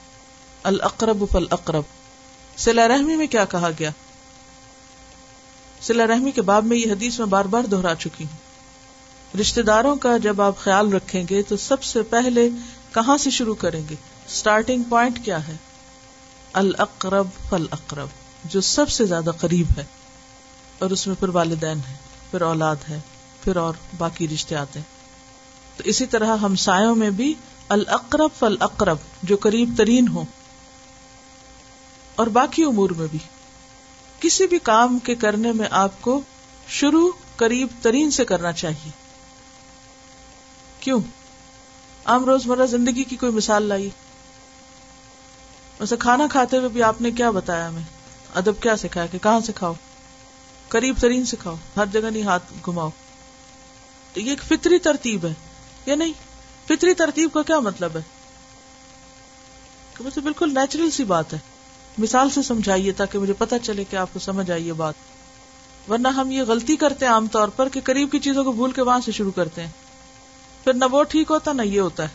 القرب فل اقرب سلا رحمی میں کیا کہا گیا؟ سلا رحمی کے باب میں یہ حدیث میں بار بار دہرا چکی ہوں۔ رشتے داروں کا جب آپ خیال رکھیں گے تو سب سے پہلے کہاں سے شروع کریں گے؟ اسٹارٹنگ پوائنٹ کیا ہے؟ الاقرب فل اقرب جو سب سے زیادہ قریب ہے اور اس میں پھر والدین ہے پھر اولاد ہے پھر اور باقی رشتے آتے ہیں۔ تو اسی طرح ہمسایوں میں بھی الاقرب فل جو قریب ترین ہو اور باقی امور میں بھی۔ کسی بھی کام کے کرنے میں آپ کو شروع قریب ترین سے کرنا چاہیے۔ کیوں؟ عام روزمرہ زندگی کی کوئی مثال لائی ویسے کھانا کھاتے ہوئے بھی آپ نے کیا بتایا ہمیں؟ ادب کیا سکھایا کہ کہاں سے کھاؤ؟ قریب ترین سے کھاؤ، ہر جگہ نہیں، ہاتھ گھماؤ۔ تو یہ ایک فطری ترتیب ہے، یا نہیں؟ فطری ترتیب کا کیا مطلب ہے؟ کہ بالکل نیچرل سی بات ہے۔ مثال سے سمجھائیے تاکہ مجھے پتا چلے کہ آپ کو سمجھ آئیے بات۔ ورنہ ہم یہ غلطی کرتے ہیں عام طور پر کہ قریب کی چیزوں کو بھول کے وہاں سے شروع کرتے ہیں۔ پھر نہ وہ ٹھیک ہوتا نہ یہ ہوتا ہے۔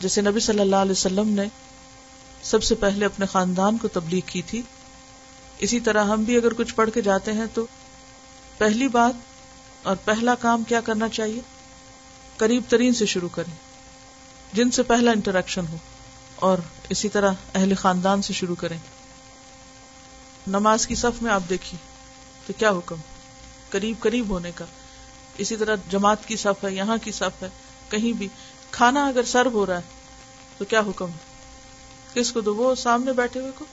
جیسے نبی صلی اللہ علیہ وسلم نے سب سے پہلے اپنے خاندان کو تبلیغ کی تھی۔ اسی طرح ہم بھی اگر کچھ پڑھ کے جاتے ہیں تو پہلی بات اور پہلا کام کیا کرنا چاہیے؟ قریب ترین سے شروع کریں۔ جن سے پہلا انٹریکشن ہو، اور اسی طرح اہل خاندان سے شروع کریں۔ نماز کی صف میں آپ دیکھیے، تو کیا حکم؟ قریب قریب ہونے کا۔ اسی طرح جماعت کی صف ہے، یہاں کی صف ہے، کہیں بھی۔ کھانا اگر سرو ہو رہا ہے، تو کیا حکم؟ کس کو دو؟ وہ سامنے بیٹھے ہوئے کو،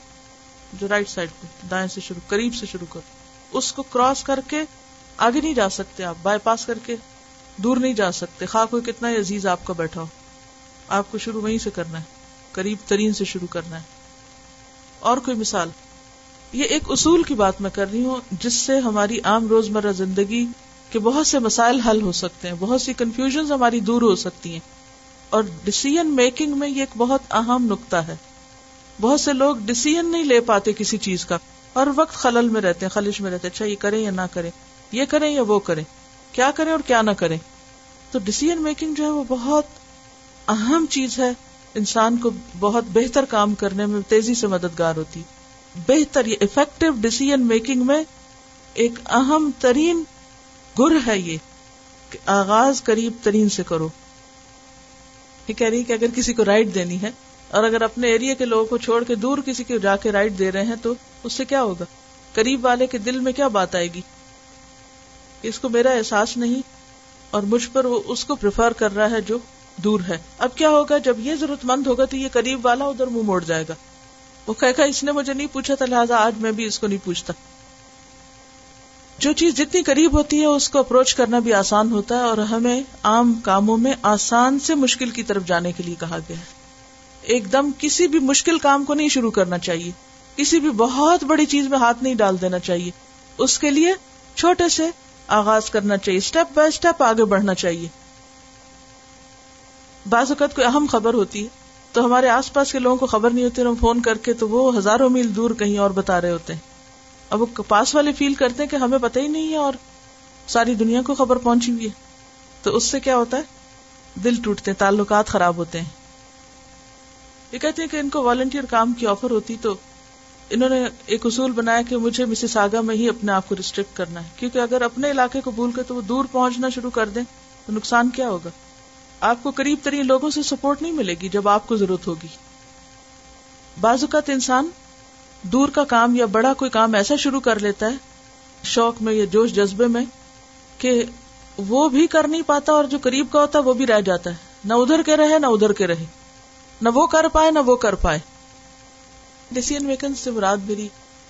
جو رائٹ سائڈ پہ، دائیں سے شروع، قریب سے شروع کرو اس کو کراس کر کے آگے نہیں جا سکتے آپ بائی پاس کر کے دور نہیں جا سکتے۔ خواہ کوئی کتنا عزیز آپ کا بیٹھا ہو۔ آپ کو شروع وہیں سے کرنا ہے، قریب ترین سے شروع کرنا ہے۔ اور کوئی مثال؟ یہ ایک اصول کی بات میں کر رہی ہوں جس سے ہماری عام روزمرہ زندگی کے بہت سے مسائل حل ہو سکتے ہیں، بہت سی کنفیوژن ہماری دور ہو سکتی ہیں۔ اور ڈسیزن میکنگ میں یہ ایک بہت اہم نقطہ ہے۔ بہت سے لوگ ڈسیزن نہیں لے پاتے کسی چیز کا۔ اور وقت خلل میں رہتے ہیں، خلش میں رہتے اچھا یہ کریں یا نہ کریں۔ یہ کریں یا وہ کریں؟ کیا کریں اور کیا نہ کریں؟ تو ڈسیزن میکنگ جو ہے وہ بہت اہم چیز ہے۔ انسان کو بہت بہتر کام کرنے میں تیزی سے مددگار ہوتی۔ بہتر یہ افیکٹو ڈسیزن میکنگ میں ایک اہم ترین گر ہے یہ کہ آغاز قریب ترین سے کرو۔ یہ کہہ رہی کہ اگر کسی کو رائٹ دینی ہے اور اگر اپنے ایریا کے لوگوں کو چھوڑ کے دور کسی کو جا کے رائٹ دے رہے ہیں تو اس سے کیا ہوگا؟ قریب والے کے دل میں کیا بات آئے گی؟ اس کو میرا احساس نہیں اور مجھ پر وہ اس کو پریفر کر رہا ہے جو دور ہے۔ اب کیا ہوگا جب یہ ضرورت مند ہوگا تو یہ قریب والا ادھر منہ موڑ جائے گا۔ وہ کہ اس نے مجھے نہیں پوچھا تھا، لہٰذا آج میں بھی اس کو نہیں پوچھتا۔ جو چیز جتنی قریب ہوتی ہے، اس کو اپروچ کرنا بھی آسان ہوتا ہے اور ہمیں عام کاموں میں آسان سے مشکل کی طرف جانے کے لیے کہا گیا ہے۔ ایک دم کسی بھی مشکل کام کو نہیں شروع کرنا چاہیے۔ کسی بھی بہت بڑی چیز میں ہاتھ نہیں ڈال دینا چاہیے۔ اس کے لیے چھوٹے سے آغاز کرنا چاہیے اسٹیپ بائی اسٹیپ آگے بڑھنا چاہیے۔ بعض اوقات کوئی اہم خبر ہوتی ہے، تو ہمارے آس پاس کے لوگوں کو خبر نہیں ہوتی، ہم فون کر کے تو وہ ہزاروں میل دور کہیں اور بتا رہے ہوتے ہیں۔ اب وہ پاس والے فیل کرتے ہیں کہ ہمیں پتہ ہی نہیں ہے اور ساری دنیا کو خبر پہنچی ہوئی ہے۔ تو اس سے کیا ہوتا ہے؟ دل ٹوٹتے ہیں، تعلقات خراب ہوتے ہیں۔ یہ کہتے ہیں کہ ان کو والنٹیئر کام کی آفر ہوتی تو انہوں نے ایک اصول بنایا کہ مجھے مسز آگا میں ہی اپنے آپ کو ریسٹرکٹ کرنا ہے۔ کیونکہ اگر اپنے علاقے کو بھول کے تو وہ دور پہنچنا شروع کر دیں، تو نقصان کیا ہوگا؟ آپ کو قریب ترین لوگوں سے سپورٹ نہیں ملے گی جب آپ کو ضرورت ہوگی۔ بعض اوقات انسان دور کا کام یا بڑا کوئی کام ایسا شروع کر لیتا ہے، شوق میں یا جوش جذبے میں، کہ وہ بھی کر نہیں پاتا اور جو قریب کا ہوتا ہے وہ بھی رہ جاتا ہے۔ نہ ادھر کے رہے، نہ ادھر کے رہے۔ نہ وہ کر پائے، نہ وہ کر پائے۔ ڈسیزن میکن سے مراد میری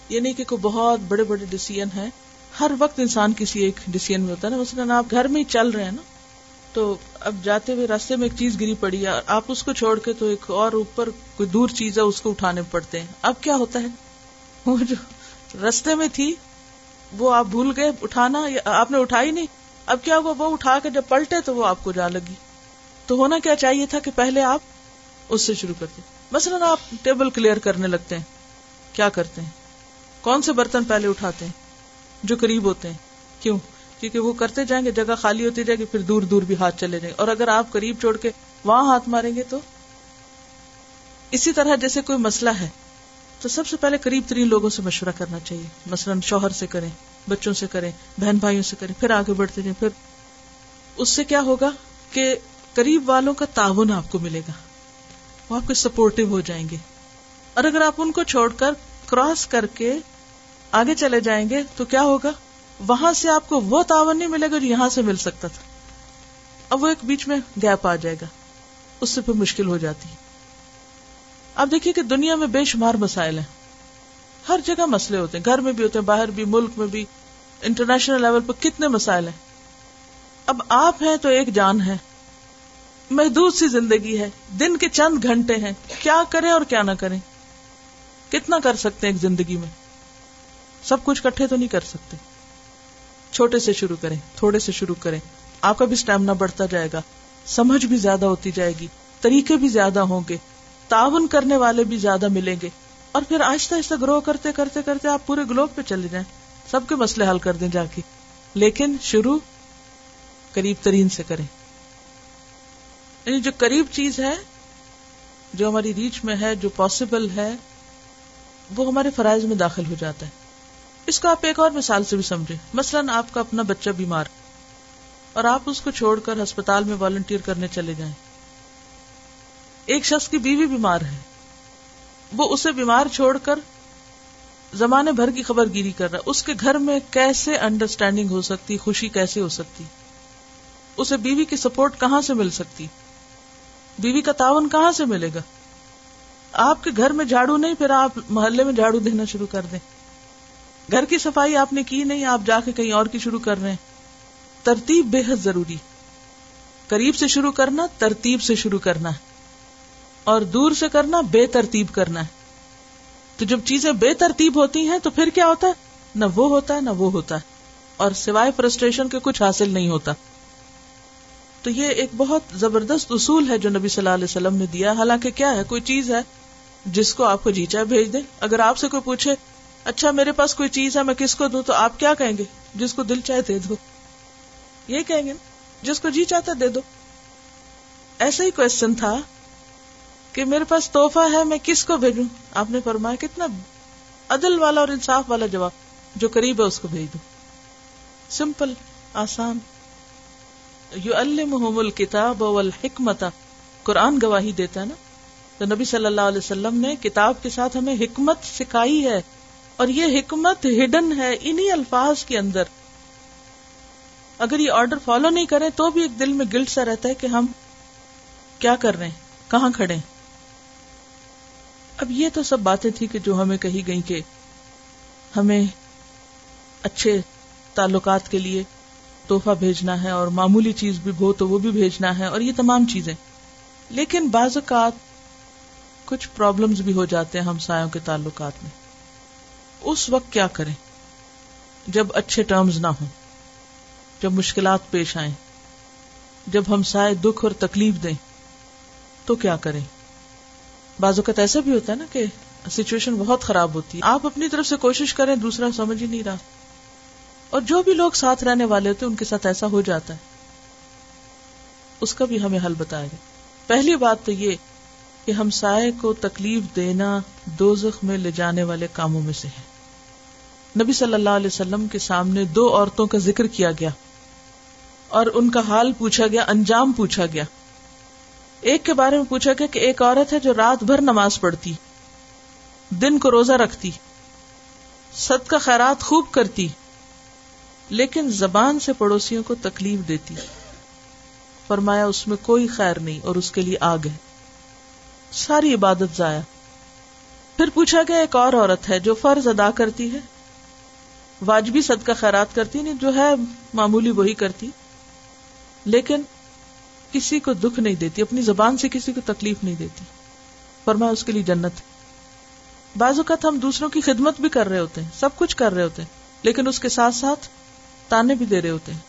یہ نہیں کہ کوئی بہت بڑے بڑے ڈسیزن ہے ہر وقت انسان کسی ایک ڈسیزن میں ہوتا ہے نا۔ مثلاً آپ گھر میں ہی چل رہے ہیں نا، تو اب جاتے ہوئے راستے میں ایک چیز گری پڑی ہے آپ اس کو چھوڑ کے تو ایک اور اوپر کوئی دور چیز ہے، اس کو اٹھانے پڑتے ہیں۔ اب کیا ہوتا ہے؟ وہ جو رستے میں تھی، وہ آپ بھول گئے، اٹھانا آپ نے اٹھائی نہیں۔ اب کیا وہ اٹھا کے جب پلٹے تو وہ آپ کو جا لگی۔ تو ہونا کیا چاہیے تھا کہ پہلے آپ اس سے شروع کرتے۔ مثلاً آپ ٹیبل کلیئر کرنے لگتے ہیں، کیا کرتے ہیں؟ کون سے برتن پہلے اٹھاتے ہیں؟ جو قریب ہوتے ہیں، کیوں؟ کیونکہ وہ کرتے جائیں گے، جگہ خالی ہوتی جائے گی، پھر دور دور بھی ہاتھ چلے جائیں گے۔ اور اگر آپ قریب چھوڑ کے وہاں ہاتھ ماریں گے تو؟ اسی طرح جیسے کوئی مسئلہ ہے، تو سب سے پہلے قریب ترین لوگوں سے مشورہ کرنا چاہیے۔ مثلاً شوہر سے کریں، بچوں سے کریں، بہن بھائیوں سے کریں، پھر آگے بڑھتے جائیں، پھر اس سے کیا ہوگا کہ قریب والوں کا تعاون آپ کو ملے گا۔ وہ آپ کے سپورٹو ہو جائیں گے۔ اور اگر آپ ان کو چھوڑ کر کراس کر کے آگے چلے جائیں گے تو کیا ہوگا؟ وہاں سے آپ کو وہ تعاون نہیں ملے گا جو یہاں سے مل سکتا تھا۔ اب وہ ایک بیچ میں گیپ آ جائے گا۔ اس سے پھر مشکل ہو جاتی۔ ہے اب دیکھیے کہ دنیا میں بے شمار مسائل ہیں۔ ہر جگہ مسئلے ہوتے ہیں۔ گھر میں بھی ہوتے ہیں، باہر بھی، ملک میں بھی۔ انٹرنیشنل لیول پر کتنے مسائل ہیں۔ اب آپ ہیں تو ایک جان ہے محدود سی زندگی ہے۔ دن کے چند گھنٹے ہیں۔ کیا کریں اور کیا نہ کریں؟ کتنا کر سکتے ہیں ایک زندگی میں؟ سب کچھ کٹھے تو نہیں کر سکتے۔ چھوٹے سے شروع کریں، تھوڑے سے شروع کریں۔ آپ کا بھی اسٹیمنا بڑھتا جائے گا۔ سمجھ بھی زیادہ ہوتی جائے گی۔ طریقے بھی زیادہ ہوں گے۔ تعاون کرنے والے بھی زیادہ ملیں گے۔ اور پھر آہستہ آہستہ گرو کرتے کرتے کرتے آپ پورے گلوب پہ چلے جائیں۔ سب کے مسئلے حل کر دیں جا کے۔ لیکن شروع قریب ترین سے کریں۔ یعنی جو قریب چیز ہے، جو ہماری ریچ میں ہے، جو پاسبل ہے، وہ ہمارے فرائض میں داخل ہو جاتا ہے۔ اس کو آپ ایک اور مثال سے بھی سمجھے مثلاً آپ کا اپنا بچہ بیمار، اور آپ اس کو چھوڑ کر ہسپتال میں والنٹیئر کرنے چلے جائیں۔ ایک شخص کی بیوی بیمار ہے۔ وہ اسے بیمار چھوڑ کر زمانے بھر کی خبر گیری کر رہا اس کے گھر میں کیسے انڈرسٹینڈنگ ہو سکتی، خوشی کیسے ہو سکتی؟ اسے بیوی کی سپورٹ کہاں سے مل سکتی؟ بیوی کا تعاون کہاں سے ملے گا؟ آپ کے گھر میں جھاڑو نہیں، پھر آپ محلے میں جھاڑو دینا شروع کر دیں۔ گھر کی صفائی آپ نے کی نہیں، آپ جا کے کہیں اور کی شروع کر رہے ہیں۔ ترتیب بے حد ضروری۔ قریب سے شروع کرنا، ترتیب سے شروع کرنا ہے۔ اور دور سے کرنا، بے ترتیب کرنا ہے۔ تو جب چیزیں بے ترتیب ہوتی ہیں، تو پھر کیا ہوتا ہے؟ نہ وہ ہوتا ہے، نہ وہ ہوتا ہے۔ اور سوائے فرسٹریشن کے کچھ حاصل نہیں ہوتا۔ تو یہ ایک بہت زبردست اصول ہے جو نبی صلی اللہ علیہ وسلم نے دیا حالانکہ کیا ہے، کوئی چیز ہے جس کو آپ کو جی بھیج دیں۔ اگر آپ سے کوئی پوچھے اچھا میرے پاس کوئی چیز ہے، میں کس کو دوں؟ تو آپ کیا کہیں گے؟ جس کو دل چاہے دے دو۔ یہ کہیں گے، جس کو جی چاہتا دے دو۔ ایسا ہی کوشچن تھا کہ میرے پاس توحفہ ہے، میں کس کو بھیجوں؟ آپ نے فرمایا کتنا عدل والا اور انصاف والا جواب، جو قریب ہے، اس کو بھیج دو۔ سمپل آسان۔ یو المحم الکتاب والحکمت قرآن گواہی دیتا ہے نا؟ تو نبی صلی اللہ علیہ وسلم نے کتاب کے ساتھ ہمیں حکمت سکھائی ہے اور یہ حکمت ہڈن ہے انہی الفاظ کے اندر۔ اگر یہ آرڈر فالو نہیں کریں تو بھی ایک دل میں گلٹ سا رہتا ہے کہ ہم کیا کر رہے ہیں؟ کہاں کھڑے ہیں؟ اب یہ تو سب باتیں تھی کہ جو ہمیں کہی گئی کہ ہمیں اچھے تعلقات کے لیے تحفہ بھیجنا ہے اور معمولی چیز بھی ہو تو وہ بھی بھیجنا ہے اور یہ تمام چیزیں۔ لیکن بعض اوقات کچھ پرابلمز بھی ہو جاتے ہیں ہمسایوں کے تعلقات میں۔ اس وقت کیا کریں؟ جب اچھے ٹرمز نہ ہوں، جب مشکلات پیش آئیں، جب ہم سائے دکھ اور تکلیف دیں، تو کیا کریں؟ بعض اوقات ایسا بھی ہوتا ہے نا کہ سچویشن بہت خراب ہوتی ہے۔ آپ اپنی طرف سے کوشش کریں، دوسرا سمجھ ہی نہیں رہا۔ اور جو بھی لوگ ساتھ رہنے والے ہوتے ان کے ساتھ ایسا ہو جاتا ہے۔ اس کا بھی ہمیں حل بتایا گیا۔ پہلی بات تو یہ کہ ہم سائے کو تکلیف دینا دوزخ میں لے جانے والے کاموں میں سے ہے۔ نبی صلی اللہ علیہ وسلم کے سامنے دو عورتوں کا ذکر کیا گیا اور ان کا حال پوچھا گیا، انجام پوچھا گیا۔ ایک کے بارے میں پوچھا گیا کہ ایک عورت ہے جو رات بھر نماز پڑھتی، دن کو روزہ رکھتی سد کا خیرات خوب کرتی۔ لیکن زبان سے پڑوسیوں کو تکلیف دیتی۔ فرمایا، اس میں کوئی خیر نہیں اور اس کے لیے آگ ہے۔ ساری عبادت ضائع۔ پھر پوچھا گیا، ایک اور عورت ہے جو فرض ادا کرتی ہے؟ واجبی صدقہ خیرات کرتی نہیں جو ہے معمولی وہی کرتی۔ لیکن کسی کو دکھ نہیں دیتی، اپنی زبان سے کسی کو تکلیف نہیں دیتی۔ فرما اس کے لیے جنت بعض اوقات ہم دوسروں کی خدمت بھی کر رہے ہوتے ہیں، سب کچھ کر رہے ہوتے ہیں، لیکن اس کے ساتھ ساتھ تانے بھی دے رہے ہوتے ہیں۔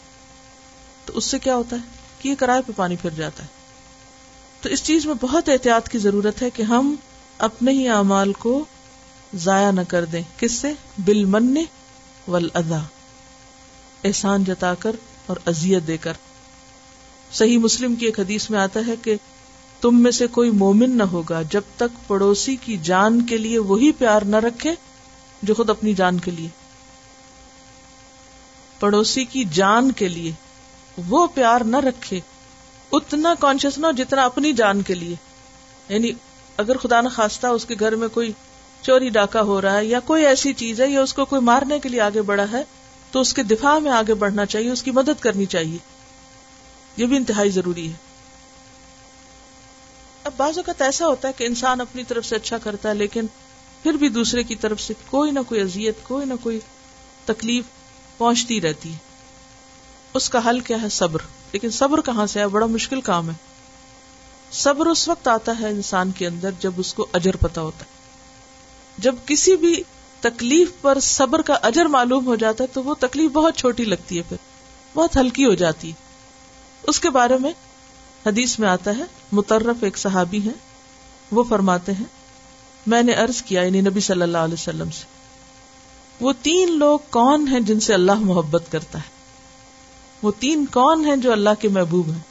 تو اس سے کیا ہوتا ہے؟ کہ یہ کرائے پہ پانی پھر جاتا ہے۔ تو اس چیز میں بہت احتیاط کی ضرورت ہے کہ ہم اپنے ہی اعمال کو ضائع نہ کر دیں۔ کس سے؟ بل من ول ادا احسان جتا کر اور ازیت دے کر۔ صحیح مسلم کی ایک حدیث میں آتا ہے کہ تم میں سے کوئی مومن نہ ہوگا جب تک پڑوسی کی جان کے لیے وہی پیار نہ رکھے جو خود اپنی جان کے لیے۔ پڑوسی کی جان کے لیے۔ وہ پیار نہ رکھے، اتنا کانشیس نہ ہو جتنا اپنی جان کے لیے۔ یعنی اگر خدا نخواستہ اس کے گھر میں کوئی چوری ڈاکہ ہو رہا ہے یا کوئی ایسی چیز ہے یا اس کو کوئی مارنے کے لیے آگے بڑھا ہے، تو اس کے دفاع میں آگے بڑھنا چاہیے، اس کی مدد کرنی چاہیے۔ یہ بھی انتہائی ضروری ہے۔ اب بعض اوقات ایسا ہوتا ہے کہ انسان اپنی طرف سے اچھا کرتا ہے، لیکن پھر بھی دوسرے کی طرف سے کوئی نہ کوئی اذیت، کوئی نہ کوئی تکلیف پہنچتی رہتی ہے۔ اس کا حل کیا ہے؟ صبر۔ لیکن صبر کہاں سے ہے؟ بڑا مشکل کام ہے۔ صبر اس وقت آتا ہے انسان کے اندر جب اس کو اجر پتا ہوتا ہے۔ جب کسی بھی تکلیف پر صبر کا اجر معلوم ہو جاتا ہے تو وہ تکلیف بہت چھوٹی لگتی ہے پھر۔ بہت ہلکی ہو جاتی ہے۔ اس کے بارے میں حدیث میں آتا ہے مترف ایک صحابی ہے وہ فرماتے ہیں، میں نے ارض کیا یعنی نبی صلی اللہ علیہ وسلم سے وہ تین لوگ کون ہیں جن سے اللہ محبت کرتا ہے؟ وہ تین کون ہیں جو اللہ کے محبوب ہیں؟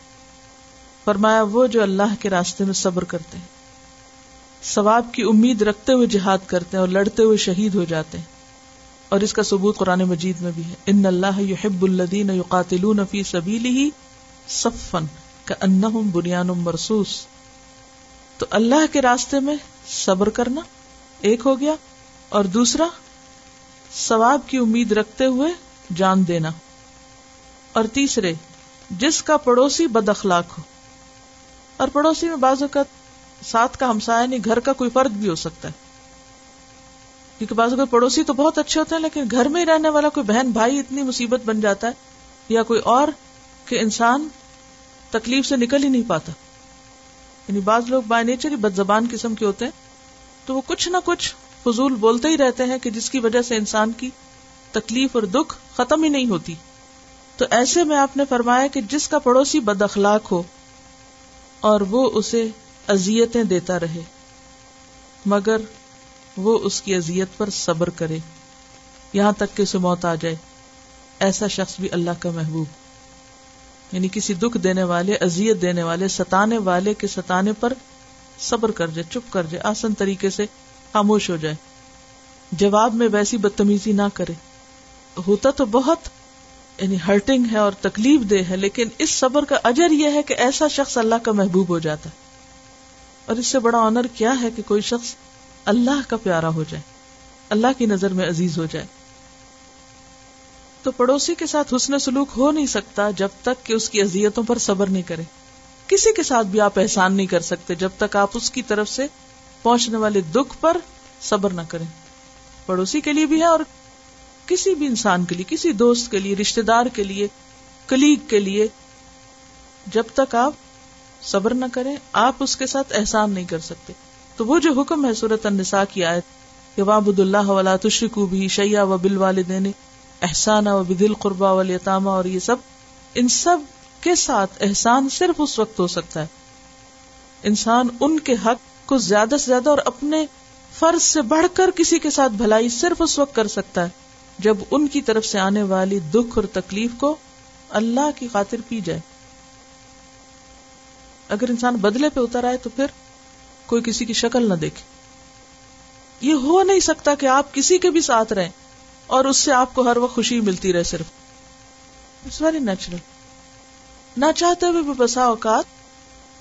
فرمایا، وہ جو اللہ کے راستے میں صبر کرتے ہیں، ثواب کی امید رکھتے ہوئے جہاد کرتے ہیں اور لڑتے ہوئے شہید ہو جاتے ہیں۔ اور اس کا ثبوت قرآن مجید میں بھی ہے۔ ان اللہ یحب الدین یقاتلون فی سبیلہ صفن کا انہم بنیان مرسوس تو اللہ کے راستے میں صبر کرنا ایک ہو گیا، اور دوسرا ثواب کی امید رکھتے ہوئے جان دینا۔ اور تیسرے، جس کا پڑوسی بد اخلاق ہو۔ اور پڑوسی میں بعض اوقات ساتھ کا ہمسایا نہیں، گھر کا کوئی فرد بھی ہو سکتا ہے۔ کیونکہ بعض اوقات پڑوسی تو بہت اچھے ہوتے ہیں، لیکن گھر میں رہنے والا کوئی بہن، بھائی اتنی مصیبت بن جاتا ہے، یا کوئی اور کہ انسان تکلیف سے نکل ہی نہیں پاتا۔ یعنی بعض لوگ بائی نیچر ہی بد زبان قسم کے ہوتے ہیں، تو وہ کچھ نہ کچھ فضول بولتے ہی رہتے ہیں کہ جس کی وجہ سے انسان کی تکلیف اور دکھ ختم ہی نہیں ہوتی۔ تو ایسے میں آپ نے فرمایا کہ جس کا پڑوسی بد اخلاق ہو اور وہ اسے ازیتیں دیتا رہے، مگر وہ اس کی ازیت پر صبر کرے۔ یہاں تک کہ اسے موت آ جائے۔ ایسا شخص بھی اللہ کا محبوب۔ یعنی کسی دکھ دینے والے ازیت دینے والے، ستانے والے کے ستانے پر صبر کر جائے، چپ کر جائے آسن طریقے سے خاموش ہو جائے۔ جواب میں ویسی بدتمیزی نہ کرے۔ ہوتا تو بہت یعنی ہرٹنگ ہے اور تکلیف دہ ہے، لیکن اس صبر کا اجر یہ ہے کہ ایسا شخص اللہ کا محبوب ہو جاتا۔ ہے اور اس سے بڑا آنر کیا ہے کہ کوئی شخص اللہ کا پیارا ہو جائے۔ اللہ کی نظر میں عزیز ہو جائے۔ تو پڑوسی کے ساتھ حسن سلوک ہو نہیں سکتا جب تک کہ اس کی اذیتوں پر صبر نہیں کرے۔ کسی کے ساتھ بھی آپ احسان نہیں کر سکتے جب تک آپ اس کی طرف سے پہنچنے والے دکھ پر صبر نہ کریں۔ پڑوسی کے لیے بھی ہے اور کسی بھی انسان کے لیے، کسی دوست کے لیے رشتے دار کے لیے، کلیگ کے لیے، جب تک آپ صبر نہ کریں، آپ اس کے ساتھ احسان نہیں کر سکتے۔ تو وہ جو حکم ہے صورت النساء کی آیت، کہ وابد اللہ ولا تشرکو بھی شیا و بل والدین احسان و بدل قربا والیتامہ اور یہ سب، ان سب کے ساتھ احسان صرف اس وقت ہو سکتا ہے۔ انسان ان کے حق کو زیادہ سے زیادہ اور اپنے فرض سے بڑھ کر کسی کے ساتھ بھلائی صرف اس وقت کر سکتا ہے جب ان کی طرف سے آنے والی دکھ اور تکلیف کو اللہ کی خاطر پی جائے۔ اگر انسان بدلے پہ اتر آئے تو پھر کوئی کسی کی شکل نہ دیکھے۔ یہ ہو نہیں سکتا کہ آپ کسی کے بھی ساتھ رہیں اور اس سے آپ کو ہر وقت خوشی ملتی رہے صرف۔ اٹس ویری نیچرل نہ چاہتے ہوئے بھی بسا اوقات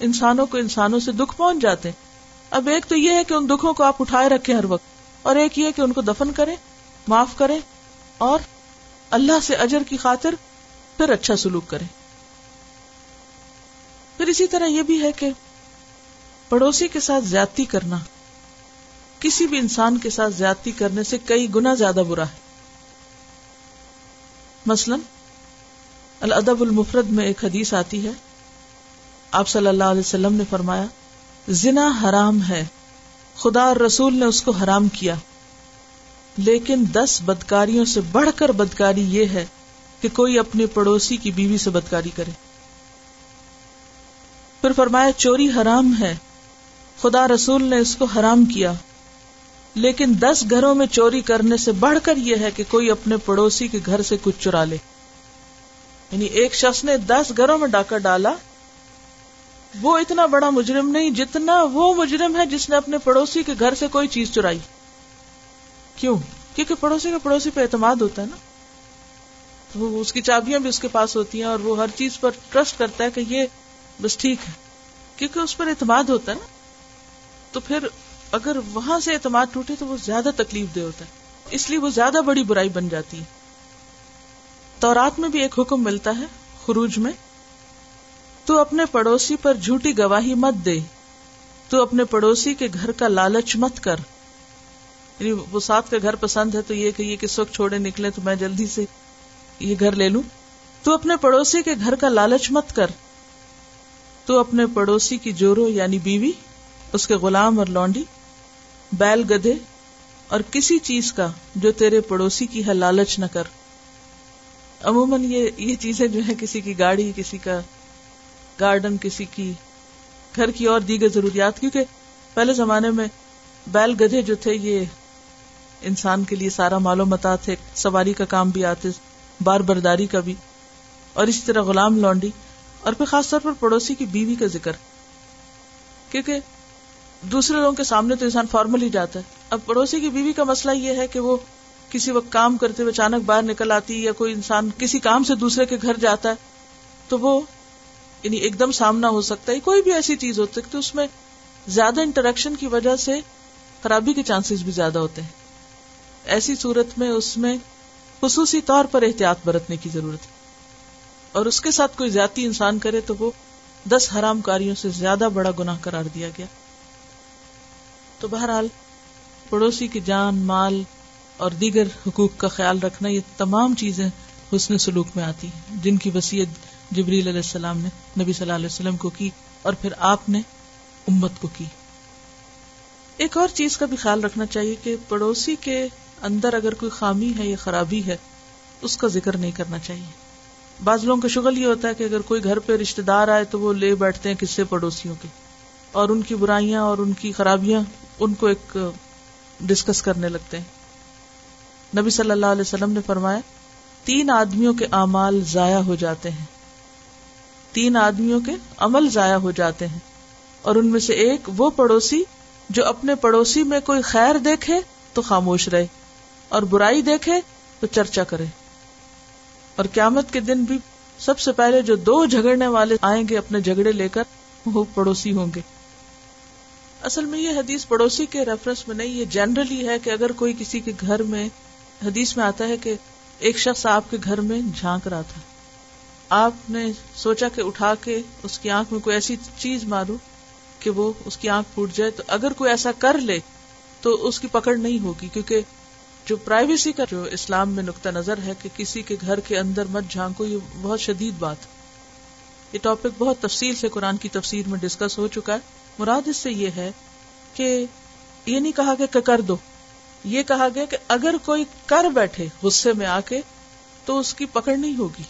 انسانوں کو انسانوں سے دکھ پہنچ جاتے ہیں۔ اب ایک تو یہ ہے کہ ان دکھوں کو آپ اٹھائے رکھیں ہر وقت اور ایک یہ کہ ان کو دفن کریں، معاف کریں اور اللہ سے اجر کی خاطر پھر اچھا سلوک کریں۔ پھر اسی طرح یہ بھی ہے کہ پڑوسی کے ساتھ زیادتی کرنا، کسی بھی انسان کے ساتھ زیادتی کرنے سے کئی گنا زیادہ برا ہے۔ مثلا، الادب المفرد میں ایک حدیث آتی ہے، آپ صلی اللہ علیہ وسلم نے فرمایا زنا حرام ہے۔ خدا اور رسول نے اس کو حرام کیا۔ لیکن دس بدکاریوں سے بڑھ کر بدکاری یہ ہے کہ کوئی اپنے پڑوسی کی بیوی سے بدکاری کرے۔ پھر فرمایا، چوری حرام ہے۔ خدا رسول نے اس کو حرام کیا۔ لیکن دس گھروں میں چوری کرنے سے بڑھ کر یہ ہے کہ کوئی اپنے پڑوسی کے گھر سے کچھ چرا لے۔ یعنی ایک شخص نے دس گھروں میں ڈاکہ ڈالا وہ اتنا بڑا مجرم نہیں، جتنا وہ مجرم ہے جس نے اپنے پڑوسی کے گھر سے کوئی چیز چرائی۔ کیوں؟ کیونکہ پڑوسی کا پڑوسی پہ اعتماد ہوتا ہے نا۔ وہ اس کی چابیاں بھی اس کے پاس ہوتی ہیں اور وہ ہر چیز پر ٹرسٹ کرتا ہے کہ یہ بس ٹھیک ہے۔ کیونکہ اس پر اعتماد ہوتا ہے نا۔ تو پھر اگر وہاں سے اعتماد ٹوٹے تو وہ زیادہ تکلیف دہ ہوتا ہے۔ اس لیے وہ زیادہ بڑی برائی بن جاتی ہے۔ تورات میں بھی ایک حکم ملتا ہے، خروج میں۔ تو اپنے پڑوسی پر جھوٹی گواہی مت دے۔ تو اپنے پڑوسی کے گھر کا لالچ مت کر۔ یعنی وہ ساتھ کا گھر پسند ہے تو یہ کہ یہ کس وقت چھوڑے نکلے تو میں جلدی سے یہ گھر لے لوں۔ تو اپنے پڑوسی کے گھر کا لالچ مت کر۔ تو اپنے پڑوسی کی جورو یعنی بیوی، اس کے غلام اور لونڈی، بیل گدے اور کسی چیز کا جو تیرے پڑوسی کی ہے لالچ نہ کر۔ عموماً یہ یہ چیزیں جو ہے کسی کی گاڑی، کسی کا گارڈن کسی کی، گھر کی اور دیگر ضروریات، کیونکہ پہلے زمانے میں بیل گدھے جو تھے، یہ انسان کے لیے سارا مالو متا تھے، سواری کا کام بھی آتے، بار برداری کا بھی، اور اسی طرح غلام لونڈی، اور پھر خاص طور پر پڑوسی کی بیوی کا ذکر۔ کیونکہ دوسرے لوگوں کے سامنے تو انسان فارمل ہی جاتا ہے۔ اب پڑوسی کی بیوی کا مسئلہ یہ ہے کہ وہ کسی وقت کام کرتے ہوئے اچانک باہر نکل آتی، یا کوئی انسان کسی کام سے دوسرے کے گھر جاتا ہے، تو وہ یعنی ایک دم سامنا ہو سکتا ہے، کوئی بھی ایسی چیز ہو سکتی اس میں زیادہ انٹریکشن کی وجہ سے خرابی کے چانسز بھی زیادہ ہوتے ہیں۔ ایسی صورت میں اس میں خصوصی طور پر احتیاط برتنے کی ضرورت ہے۔ اور اس کے ساتھ کوئی زیادتی انسان کرے تو وہ دس حرام کاریوں سے زیادہ بڑا گناہ قرار دیا گیا۔ تو بہرحال، پڑوسی کی جان، مال اور دیگر حقوق کا خیال رکھنا یہ تمام چیزیں حسن سلوک میں آتی ہیں، جن کی وسیعت جبریل علیہ السلام نے نبی صلی اللہ علیہ وسلم کو کی اور پھر آپ نے امت کو کی۔ ایک اور چیز کا بھی خیال رکھنا چاہیے کہ پڑوسی کے اندر اگر کوئی خامی ہے یا خرابی ہے، اس کا ذکر نہیں کرنا چاہیے۔ بعض لوگوں کا شغل یہ ہوتا ہے کہ اگر کوئی گھر پہ رشتے دار آئے تو وہ لے بیٹھتے ہیں کس سے پڑوسیوں کے اور ان کی برائیاں اور ان کی خرابیاں ان کو ایک ڈسکس کرنے لگتے ہیں۔ نبی صلی اللہ علیہ وسلم نے فرمایا، تین آدمیوں کے اعمال ضائع ہو جاتے ہیں۔ تین آدمیوں کے عمل ضائع ہو جاتے ہیں اور ان میں سے ایک وہ پڑوسی جو اپنے پڑوسی میں کوئی خیر دیکھے تو خاموش رہے اور برائی دیکھے تو چرچا کرے اور قیامت کے دن بھی سب سے پہلے جو دو جھگڑنے والے آئیں گے اپنے جھگڑے لے کر، وہ پڑوسی ہوں گے۔ اصل میں یہ حدیث پڑوسی کے ریفرنس میں نہیں، یہ جنرلی ہے کہ اگر کوئی کسی کے گھر میں، حدیث میں آتا ہے کہ ایک شخص آپ کے گھر میں جھانک رہا تھا۔ آپ نے سوچا کہ اٹھا کے اس کی آنکھ میں کوئی ایسی چیز مارو کہ وہ اس کی آنکھ پھوٹ جائے، تو اگر کوئی ایسا کر لے تو اس کی پکڑ نہیں ہوگی، کیونکہ جو پرائیویسی کا جو اسلام میں نقطہ نظر ہے کہ کسی کے گھر کے اندر مت جھانکو، یہ بہت شدید بات یہ ٹاپک بہت تفصیل سے قرآن کی تفسیر میں ڈسکس ہو چکا ہے۔ مراد اس سے یہ ہے کہ یہ نہیں کہا کہ کر دو، یہ کہا گیا کہ اگر کوئی کر بیٹھے غصے میں آ کے تو اس کی پکڑ نہیں ہوگی۔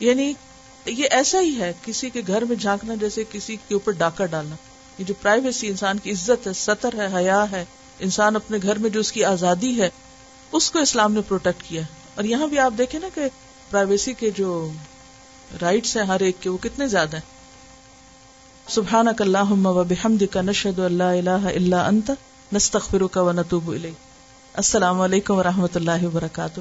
یعنی یہ ایسا ہی ہے، کسی کے گھر میں جھانکنا، جیسے کسی کے اوپر ڈاکہ ڈالنا۔ یہ جو پرائیویسی انسان کی عزت ہے، سطر ہے، حیا ہے، انسان اپنے گھر میں جو اس کی آزادی ہے، اس کو اسلام نے پروٹیکٹ کیا اور یہاں بھی آپ دیکھیں نا کہ پرائیویسی کے جو رائٹس ہیں ہر ایک کے، وہ کتنے زیادہ ہیں۔ سبحان اللہ و بحمد کا نشد اللہ اللہ اللہ انت نستخر کا و نتوب السلام علیکم و رحمۃ اللہ وبرکاتہ۔